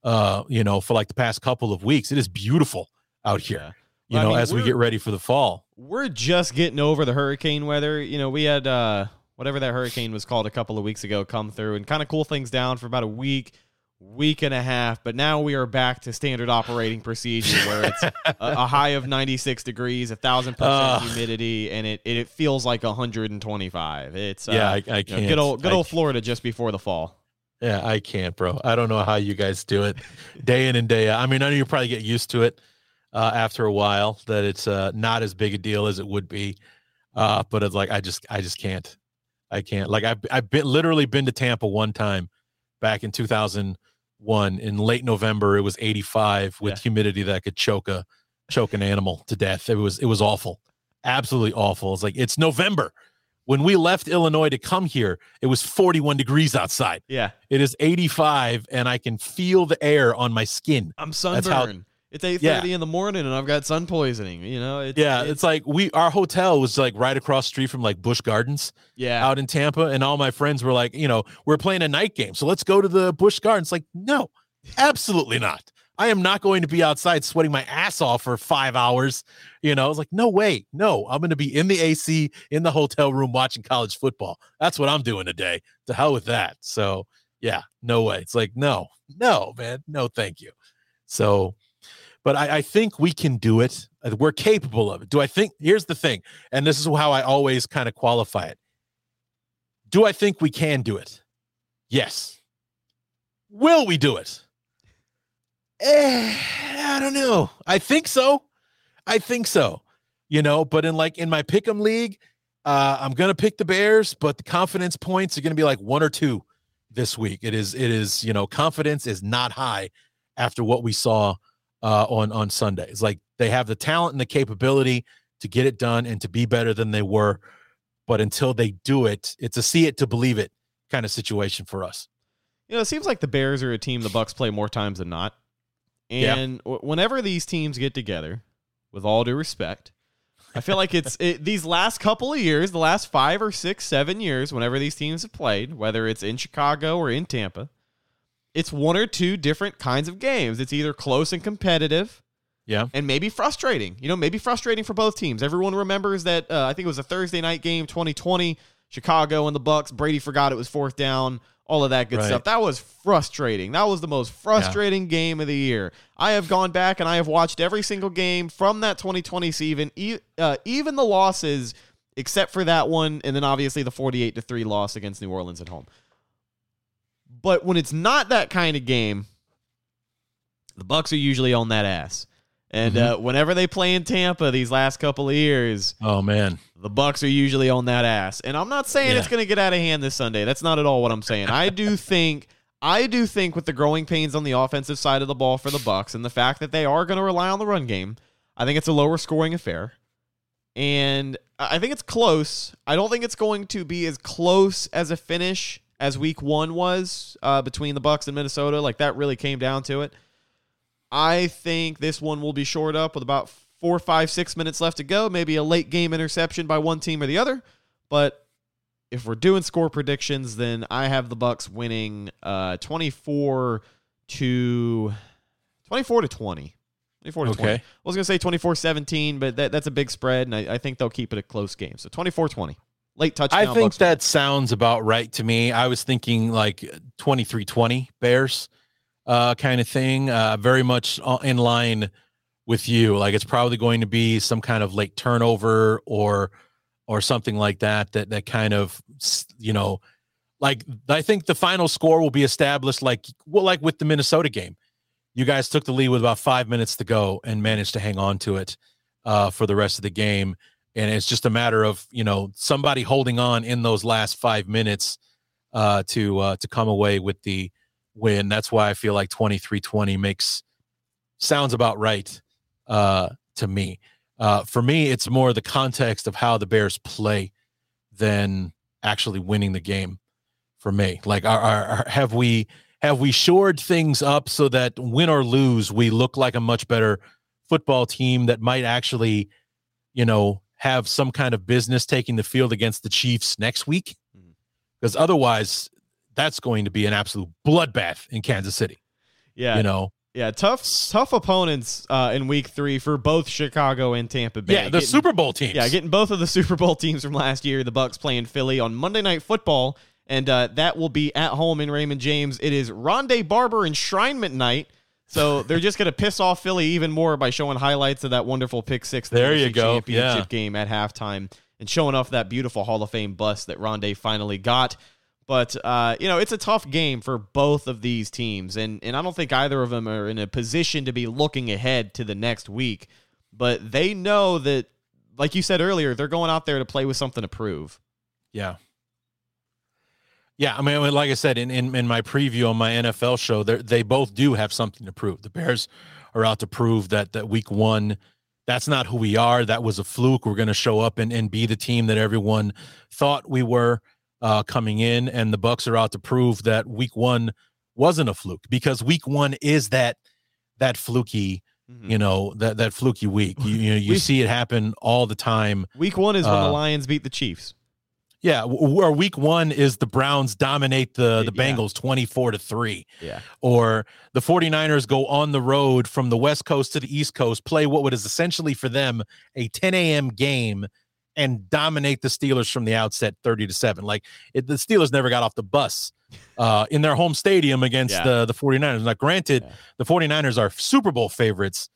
Uh, you know, for like the past couple of weeks, it is beautiful out here. You know, I mean, as we get ready for the fall, we're just getting over the hurricane weather. You know, we had uh, whatever that hurricane was called a couple of weeks ago come through and kind of cool things down for about a week week and a half, but now we are back to standard operating procedure where it's a, a, high of 96 degrees, a thousand percent humidity, and it, it, feels like 125. It's yeah, uh, I, I, can't. You know, good old good old Florida just before the fall. Yeah, I can't, bro. I don't know how you guys do it [laughs] day in and day out. I mean, I know you probably get used to it uh, after a while that it's uh, not as big a deal as it would be, uh, but it's like I just I just can't. I can't. Like I've I've been literally been to Tampa one time back in 2001 in late November. It was 85 with yeah. humidity that could choke a choke an animal to death. It was it was awful, absolutely awful. It's like it's November. When we left Illinois to come here, it was 41 degrees outside. Yeah, it is 85, and I can feel the air on my skin. I'm sunburned. It's eight thirty yeah. in the morning, and I've got sun poisoning. You know, it's, yeah, it's, it's, like we our hotel was like right across street from like Busch Gardens, yeah, out in Tampa, and all my friends were like, you know, we're playing a night game, so let's go to the Busch Gardens. Like, no, absolutely not. I am not going to be outside sweating my ass off for five hours. You know, I was like, no way, no, I'm going to be in the AC in the hotel room watching college football. That's what I'm doing today. To hell with that. So yeah, no way. It's like, no, no, man, no, thank you. So but I, I, think we can do it. Uh, we're capable of it. Do I think? Here's the thing, and this is how I always kind of qualify it. Do I think we can do it? Yes. Will we do it? Eh, I don't know. I think so. I think so. You know, but in like in my pick'em league, uh, I'm gonna pick the Bears, but the confidence points are gonna be like one or two this week. It is, it is, you know, confidence is not high after what we saw uh, on on Sunday. It's like they have the talent and the capability to get it done and to be better than they were, but until they do it, it's a see it to believe it kind of situation for us. You know, it seems like the Bears are a team the Bucs play more times than not. And yeah. whenever these teams get together, with all due respect, I feel like it's it, these last couple of years, the last five or six, seven years, whenever these teams have played, whether it's in Chicago or in Tampa, it's one or two different kinds of games. It's either close and competitive, yeah, and maybe frustrating. You know, maybe frustrating for both teams. Everyone remembers that. Uh, I think it was a Thursday night game, 2020, Chicago and the Bucs. Brady forgot it was fourth down all of that good right. stuff. That was frustrating. That was the most frustrating yeah. game of the year. I have gone back and I have watched every single game from that 2020 season, uh, even the losses, except for that one, and then obviously the 48 to three loss against New Orleans at home. But when it's not that kind of game, the Bucs are usually on that ass. And mm-hmm. uh, whenever they play in Tampa these last couple of years, oh man, the Bucs are usually on that ass. And I'm not saying yeah. it's going to get out of hand this Sunday. That's not at all what I'm saying. I do [laughs] think I do think with the growing pains on the offensive side of the ball for the Bucs and the fact that they are going to rely on the run game, I think it's a lower scoring affair. And I think it's close. I don't think it's going to be as close as a finish as week 1 was uh, between the Bucs and Minnesota. Like that really came down to it. I think this one will be short up with about four, five, six minutes left to go. Maybe a late game interception by one team or the other. But if we're doing score predictions, then I have the Bucs winning uh, 24 to 24 to 20. 24 to okay. 20. I was going to say 24 17, but that, that's a big spread, and I, I think they'll keep it a close game. So 24 20. Late touchdown. I think that win. sounds about right to me. I was thinking like 23 20 Bears uh, kind of thing, uh, very much in line with you. Like it's probably going to be some kind of late turnover or or something like that. That that kind of you know, like I think the final score will be established like well, like with the Minnesota game. You guys took the lead with about five minutes to go and managed to hang on to it uh, for the rest of the game. And it's just a matter of you know somebody holding on in those last five minutes uh, to uh, to come away with the win. That's why I feel like 23-20 makes sounds about right uh, to me. Uh, for me, it's more the context of how the Bears play than actually winning the game. For me, like, are, are, have we have we shored things up so that win or lose, we look like a much better football team that might actually, you know, have some kind of business taking the field against the Chiefs next week? Because mm. otherwise, that's going to be an absolute bloodbath in Kansas City. Yeah, you know, yeah, tough, tough opponents uh, in Week Three for both Chicago and Tampa Bay. Yeah, the getting, Super Bowl teams. Yeah, getting both of the [laughs] Super Bowl teams from last year. The Bucs playing Philly on Monday Night Football, and uh, that will be at home in Raymond James. It is Rondé Barber enshrinement night, so they're just going to piss off Philly even more by showing highlights of that wonderful pick six. There you go. Championship yeah. game at halftime and showing off that beautiful Hall of Fame bust that Rondé finally got. But uh, you know, it's a tough game for both of these teams, and and I don't think either of them are in a position to be looking ahead to the next week. But they know that, like you said earlier, they're going out there to play with something to prove. Yeah. Yeah, I mean, like I said in, in, in my preview on my NFL show, they both do have something to prove. The Bears are out to prove that that week one, that's not who we are. That was a fluke. We're going to show up and, and be the team that everyone thought we were uh, coming in, and the Bucs are out to prove that Week One wasn't a fluke because Week One is that that fluky. Mm-hmm. You know that that fluky week. You you, know, you see it happen all the time. Week one is when the uh, Lions beat the Chiefs. Yeah, or week one is the Browns dominate the the Bengals 24 to 3. Yeah. Or the 49ers go on the road from the West Coast to the East Coast, play what is essentially for them a 10 a.m. game and dominate the Steelers from the outset 30 to 7. Like it, the Steelers never got off the bus uh, in their home stadium against yeah. the, the 49ers. Now, granted, yeah. the 49ers are Super Bowl favorites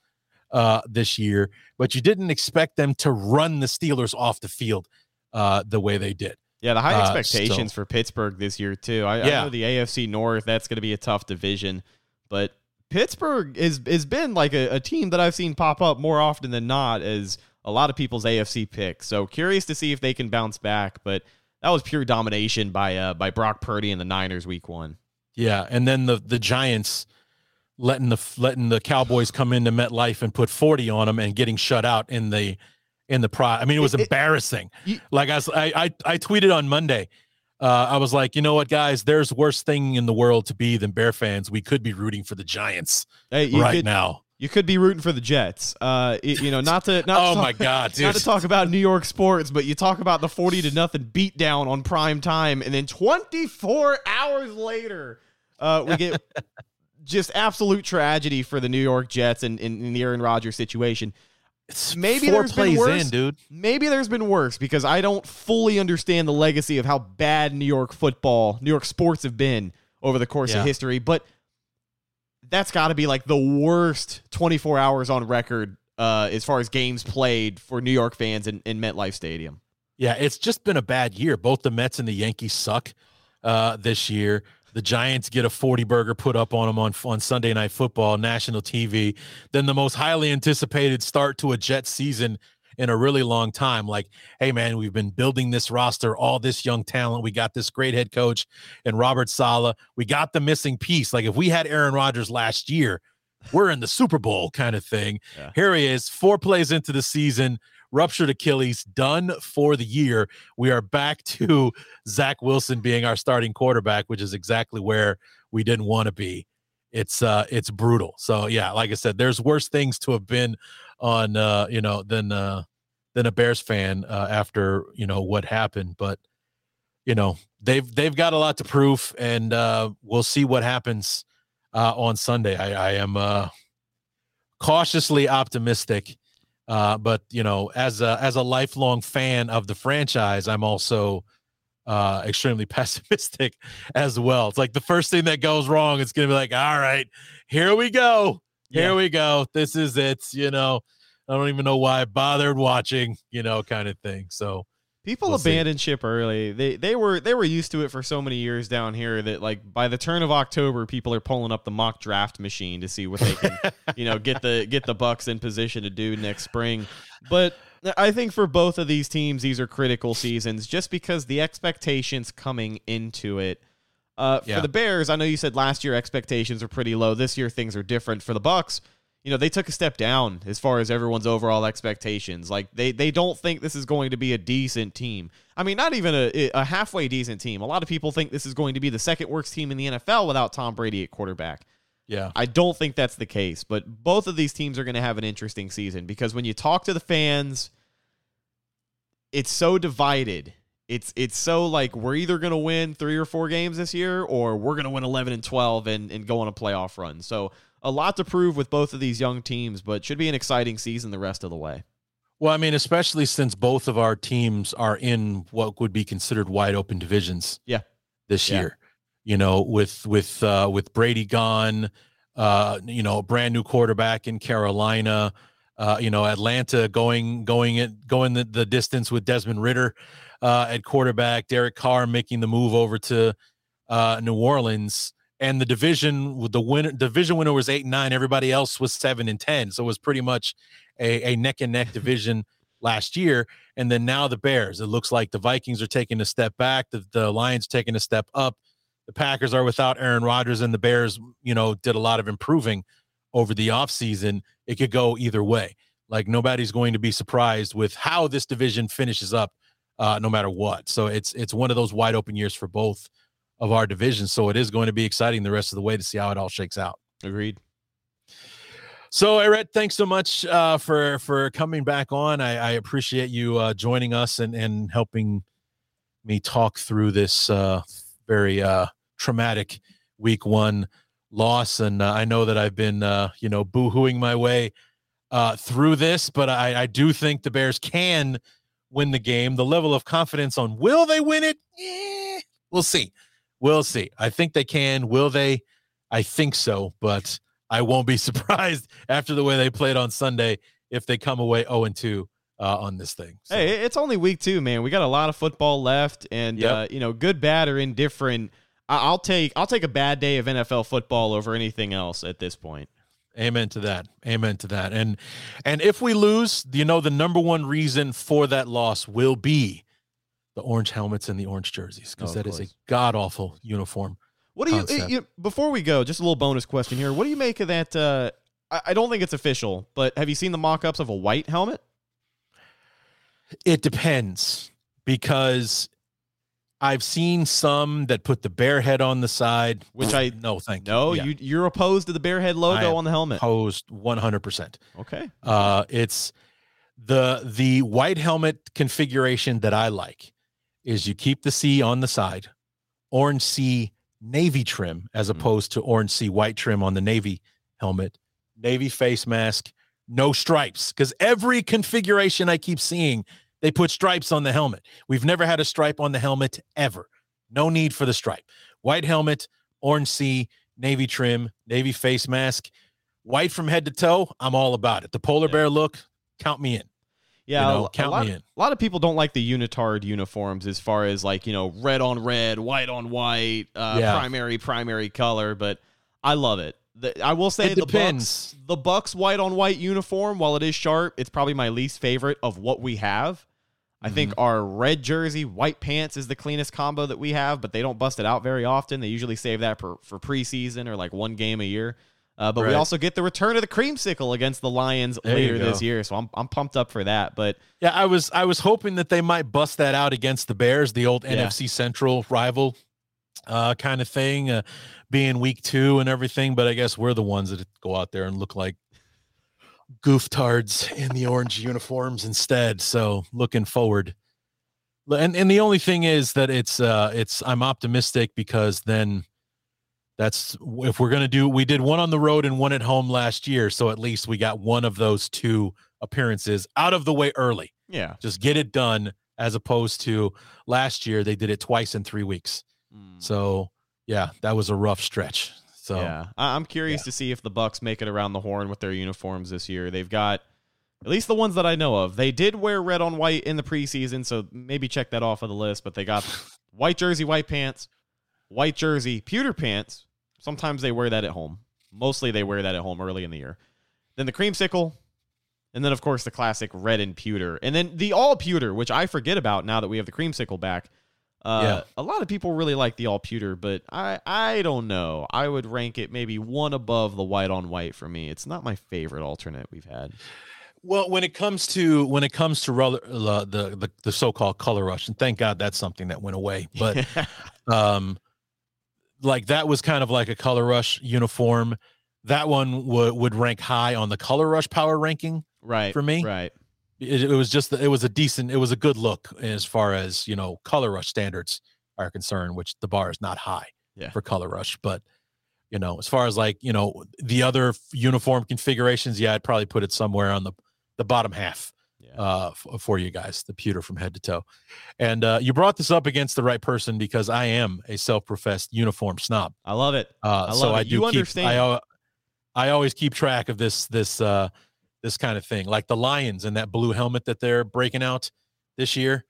uh, this year, but you didn't expect them to run the Steelers off the field uh, the way they did. Yeah, the high Uh, expectations still. for Pittsburgh this year too. I, I know the AFC North that's going to be a tough division, but Pittsburgh is has been like a, a team that I've seen pop up more often than not as a lot of people's AFC pick. So curious to see if they can bounce back, but that was pure domination by uh, by Brock Purdy and the Niners week one. Yeah, and then the the Giants letting the letting the Cowboys come into MetLife and put 40 on them and getting shut out in the in the pro. I mean, it was It- it- embarrassing. you- like I, was- I I I tweeted on Monday. Uh, I was like, you know what, guys? There's worse thing in the world to be than Bear fans. We could be rooting for the Giants Hey, you right could, now. You could be rooting for the Jets. Uh, it- you know, not to not [laughs] Oh to my talk, God, dude! not to talk about New York sports, but you talk about the forty to nothing beatdown on prime time, and then twenty four hours later, uh, we get [laughs] just absolute tragedy for the New York Jets and in the Aaron Rodgers situation. It's maybe four there's been worse. in, dude. Maybe there's been worse because I don't fully understand the legacy of how bad New York football, New York sports have been over the course Yeah. of history, but that's got to be like the worst 24 hours on record uh, as far as games played for New York fans in, in MetLife Stadium. Yeah, it's just been a bad year. Both the Mets and the Yankees suck uh, this year. The Giants get a 40 burger put up on them on, on Sunday Night Football, national TV. Then the most highly anticipated start to a Jets season in a really long time. Like, hey, man, we've been building this roster, all this young talent. We got this great head coach and Robert Saleh. We got the missing piece. Like, if we had Aaron Rodgers last year, we're in the Super Bowl kind of thing. Yeah. Here he is, four plays into the season, ruptured Achilles, done for the year. We are back [laughs] to Zach Wilson being our starting quarterback, which is exactly where we didn't want to be. It's uh it's brutal. So yeah, like I said, there's worse things to have been on uh, you know, than uh than a Bears fan uh, after, you know, what happened. But you know, they've they've got a lot to prove and uh we'll see what happens uh on Sunday. I, I am uh cautiously optimistic. Uh, but you know, as a as a lifelong fan of the franchise, I'm also uh extremely [laughs] pessimistic as well. It's like the first thing that goes wrong, it's gonna be like, all right, here we go. Here Yeah. we go. This is it. You know, I don't even know why I bothered watching, you know, kind of thing. So People We'll see. abandoned ship early. They they were they were used to it for so many years down here that like by the turn of October, people are pulling up the mock draft machine to see what they can, [laughs] you know, get the get the Bucs in position to do next spring. But I think for both of these teams, these are critical seasons just because the expectations coming into it. Uh, Yeah. For the Bears, I know you said last year expectations are pretty low. This year things are different. For the Bucs, you know they took a step down as far as everyone's overall expectations. Like they they don't think this is going to be a decent team. I mean, not even a, a halfway decent team. A lot of people think this is going to be the second worst team in the NFL without Tom Brady at quarterback. yeah. I don't think that's the case, but both of these teams are going to have an interesting season because when you talk to the fans, it's so divided. It's it's so like we're either going to win 3 or 4 games this year or we're going to win 11 and 12 and and go on a playoff run. So a lot to prove with both of these young teams, but should be an exciting season the rest of the way. Well, I mean, especially since both of our teams are in what would be considered wide open divisions. Yeah. This Yeah. year, you know, with with uh, with Brady gone, uh, you know, a brand new quarterback in Carolina, uh, you know, Atlanta going going it going the, the distance with Desmond Ridder uh, at quarterback, Derek Carr making the move over to uh, New Orleans, and the division with the winner division winner was eight and nine. Everybody else was seven and ten, so it was pretty much a, a neck and neck [laughs] division last year. And then now the Bears. It looks like the Vikings are taking a step back. The, the Lions taking a step up. The Packers are without Aaron Rodgers, and the Bears, you know, did a lot of improving over the offseason. It could go either way. Like nobody's going to be surprised with how this division finishes up, uh, no matter what. So it's it's one of those wide open years for both of our division. So it is going to be exciting the rest of the way to see how it all shakes out. Agreed. So, Rhett, thanks so much uh, for for coming back on. I, I appreciate you uh, joining us and and helping me talk through this uh, very uh, traumatic week one loss. And uh, I know that I've been uh, you know boohooing my way uh, through this, but I, I do think the Bears can win the game. The level of confidence on will they win it? Eh, we'll see. We'll see. I think they can. Will they? I think so, but I won't be [laughs] surprised after the way they played on Sunday if they come away 0 and 2 uh, on this thing. So, Hey, it's only week two, man. We got a lot of football left, and Yep. uh, you know, good, bad, or indifferent. I'll take I'll take a bad day of NFL football over anything else at this point. amen to that. Amen to that. And and if we lose, you know, the number one reason for that loss will be the orange helmets and the orange jerseys because Oh, that is a god awful uniform. What do you, you before we go? Just a little bonus question here. What do you make of that? Uh, I, I don't think it's official, but have you seen the mock-ups of a white helmet? It depends because I've seen some that put the bear head on the side, Which I- no thank you. No, Yeah, you you're opposed to the bear head logo on the helmet. opposed one hundred percent. Okay. Uh, it's the the white helmet configuration that I like is you keep the C on the side, orange C navy trim as Mm. opposed to orange C white trim on the navy helmet, navy face mask, no stripes because every configuration I keep seeing they put stripes on the helmet. We've never had a stripe on the helmet ever. No need for the stripe. White helmet, orange C, navy trim, navy face mask, white from head to toe. I'm all about it. The polar Yeah. bear look, count me in. Yeah, know, a- count a lot, me in. A lot of people don't like the unitard uniforms as far as like you know red on red, white on white, uh, Yeah. primary primary color. But I love it. The, I will say It the depends. Bucs, the Bucs white on white uniform, while it is sharp, it's probably my least favorite of what we have. I think Mm-hmm. our red jersey, white pants is the cleanest combo that we have, but they don't bust it out very often. They usually save that for, for preseason or like one game a year. Uh, but we also get the return of the creamsicle against the Lions There later this year, so I'm I'm pumped up for that. But Yeah, I was I was hoping that they might bust that out against the Bears, the old Yeah. NFC Central rival uh kind of thing, uh, being week 2 and everything, but I guess we're the ones that go out there and look like gooftards in the orange [laughs] uniforms instead. So, looking forward. And and the only thing is that it's uh it's I'm optimistic because then that's if we're going to do we did one on the road and one at home last year, so at least we got one of those two appearances out of the way early yeah, just get it done as opposed to last year they did it twice in three weeks hmm. so yeah that was a rough stretch so yeah, I'm curious to see if the Bucs make it around the horn with their uniforms this year. They've got at least the ones that I know of. They did wear red on white in the preseason, so maybe check that off of the list. But they got [laughs] white jersey, white pants, white jersey, pewter pants. Sometimes they wear that at home. Mostly they wear that at home early in the year. Then the creamsicle, and then of course the classic red and pewter, and then the all pewter, which I forget about now that we have the creamsicle back. Uh, Yeah. A lot of people really like the all pewter, but I I don't know. I would rank it maybe one above the white on white for me. It's not my favorite alternate we've had. well when it comes to when it comes to rel- uh, the, the the so-called color rush and thank god that's something that went away but [laughs] um like that was kind of like a color rush uniform that one would would rank high on the color rush power ranking right For me? right? it, it was just it was a decent it was a good look as far as you know color rush standards are concerned which the bar is not high Yeah. for color rush but you know as far as like you know the other uniform configurations yeah i'd probably put it somewhere on the the bottom half. Uh f- for you guys the pewter from head to toe and uh you brought this up against the right person because i am a self-professed uniform snob I love it. uh, I so love I do You keep, understand. I, I always keep track of this this uh this kind of thing, like the Lions and that blue helmet that they're breaking out this year.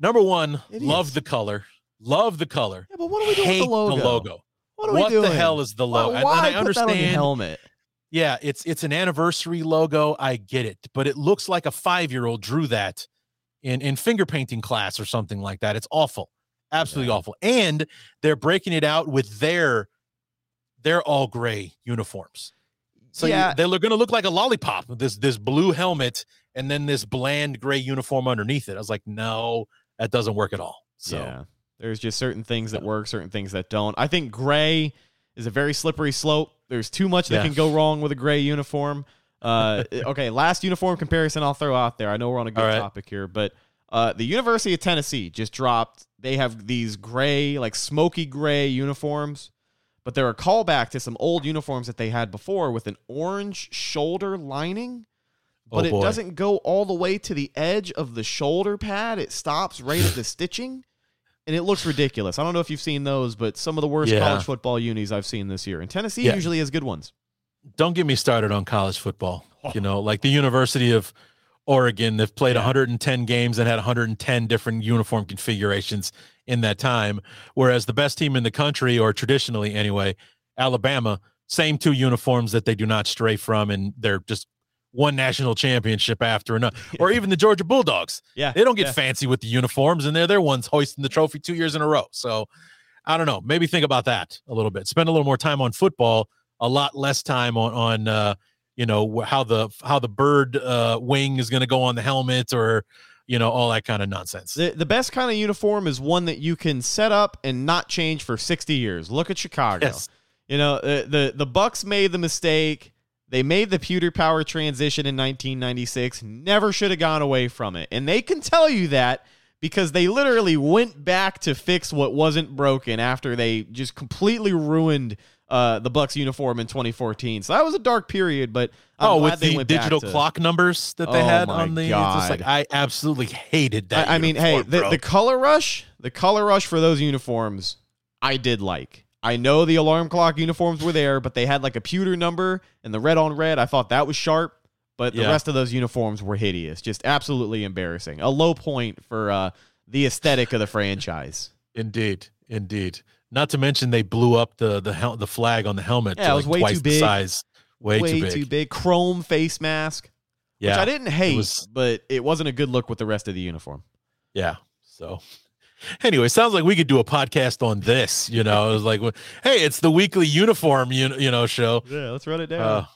Number one, It love the color, love the color. Yeah, but what are we doing hate with the logo? The logo. What What the hell is the logo? Why, why and I put that on your understand. helmet? Yeah, it's it's an anniversary logo. I get it, but it looks like a five year old drew that in in finger painting class or something like that. It's awful, absolutely Yeah. awful. And they're breaking it out with their their all gray uniforms. So Yeah. you, they're going to look like a lollipop this this blue helmet and then this bland gray uniform underneath it. I was like, no, that doesn't work at all. So yeah, there's just certain things that work, certain things that don't. I think gray is a very slippery slope. There's too much that Yeah. can go wrong with a gray uniform. Uh, [laughs] okay, last uniform comparison I'll throw out there. I know we're on a good right. topic here, but uh, the University of Tennessee just dropped. They have these gray, like smoky gray uniforms, but they're a callback to some old uniforms that they had before with an orange shoulder lining. Oh, But it doesn't go all the way to the edge of the shoulder pad. It stops right at the stitching, and it looks ridiculous. I don't know if you've seen those, but some of the worst Yeah. college football unis I've seen this year. And Tennessee Yeah. usually has good ones. don't get me started on college football. [laughs] You know, like the University of Oregon. They've played 110 games and had 110 different uniform configurations in that time. Whereas the best team in the country, or traditionally anyway, Alabama, same two uniforms that they do not stray from, and they're just one national championship after another. Or even the Georgia Bulldogs. Yeah, They don't get yeah. fancy with the uniforms, and they're their ones hoisting the trophy two years in a row. So I don't know. Maybe think about that a little bit. Spend a little more time on football, a lot less time on on uh, you know how the how the bird uh, wing is going to go on the helmet or you know all that kind of nonsense. The, the best kind of uniform is one that you can set up and not change for 60 years. Look at Chicago. Yes. You know, the, the the Bucs made the mistake. They made the pewter power transition in 1996. Never should have gone away from it. And they can tell you that because they literally went back to fix what wasn't broken after they just completely ruined uh, the Bucs uniform in 2014. So that was a dark period, but I'm oh, with the digital to- clock numbers that they Oh had on the, it's just like I absolutely hated that. I, I mean, hey, the, the color rush, the color rush for those uniforms, I did like. I know the alarm clock uniforms were there, but they had like a pewter number and the red on red. I thought that was sharp, but the Yeah. rest of those uniforms were hideous, just absolutely embarrassing. A low point for uh, the aesthetic of the franchise. Indeed, indeed. Not to mention they blew up the the hel- the flag on the helmet. Yeah, to it was way twice too the big. size. Way, Way too big. Chrome face mask, Yeah, which I didn't hate, was- but it wasn't a good look with the rest of the uniform. Yeah. So anyway, sounds like we could do a podcast on this. You know, it was like, hey, it's the weekly uniform, you, you know, show. Yeah, let's run it down. Uh,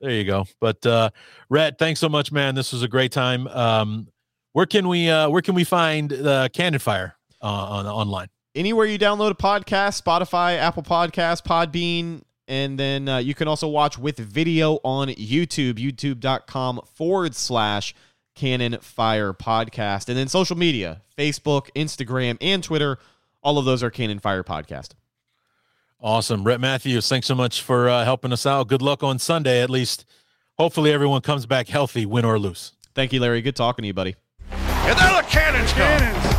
there you go. But uh Rhett, thanks so much, man. This was a great time. Um where can we uh where can we find uh Cannon Fire uh, on online? anywhere you download a podcast spotify apple podcast podbean and then uh, you can also watch with video on youtube youtube.com forward slash cannon fire podcast and then social media facebook instagram and twitter all of those are cannon fire podcast Awesome. Rhett Matthews, thanks so much for uh, helping us out. Good luck on Sunday, at least. Hopefully everyone comes back healthy, win or lose. thank you larry good talking to you buddy And there the cannons go.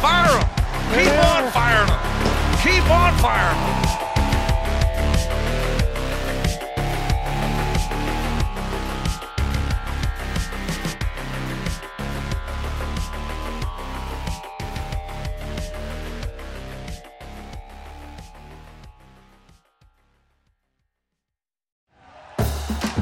Fire them. Keep on firing them. Keep on firing them.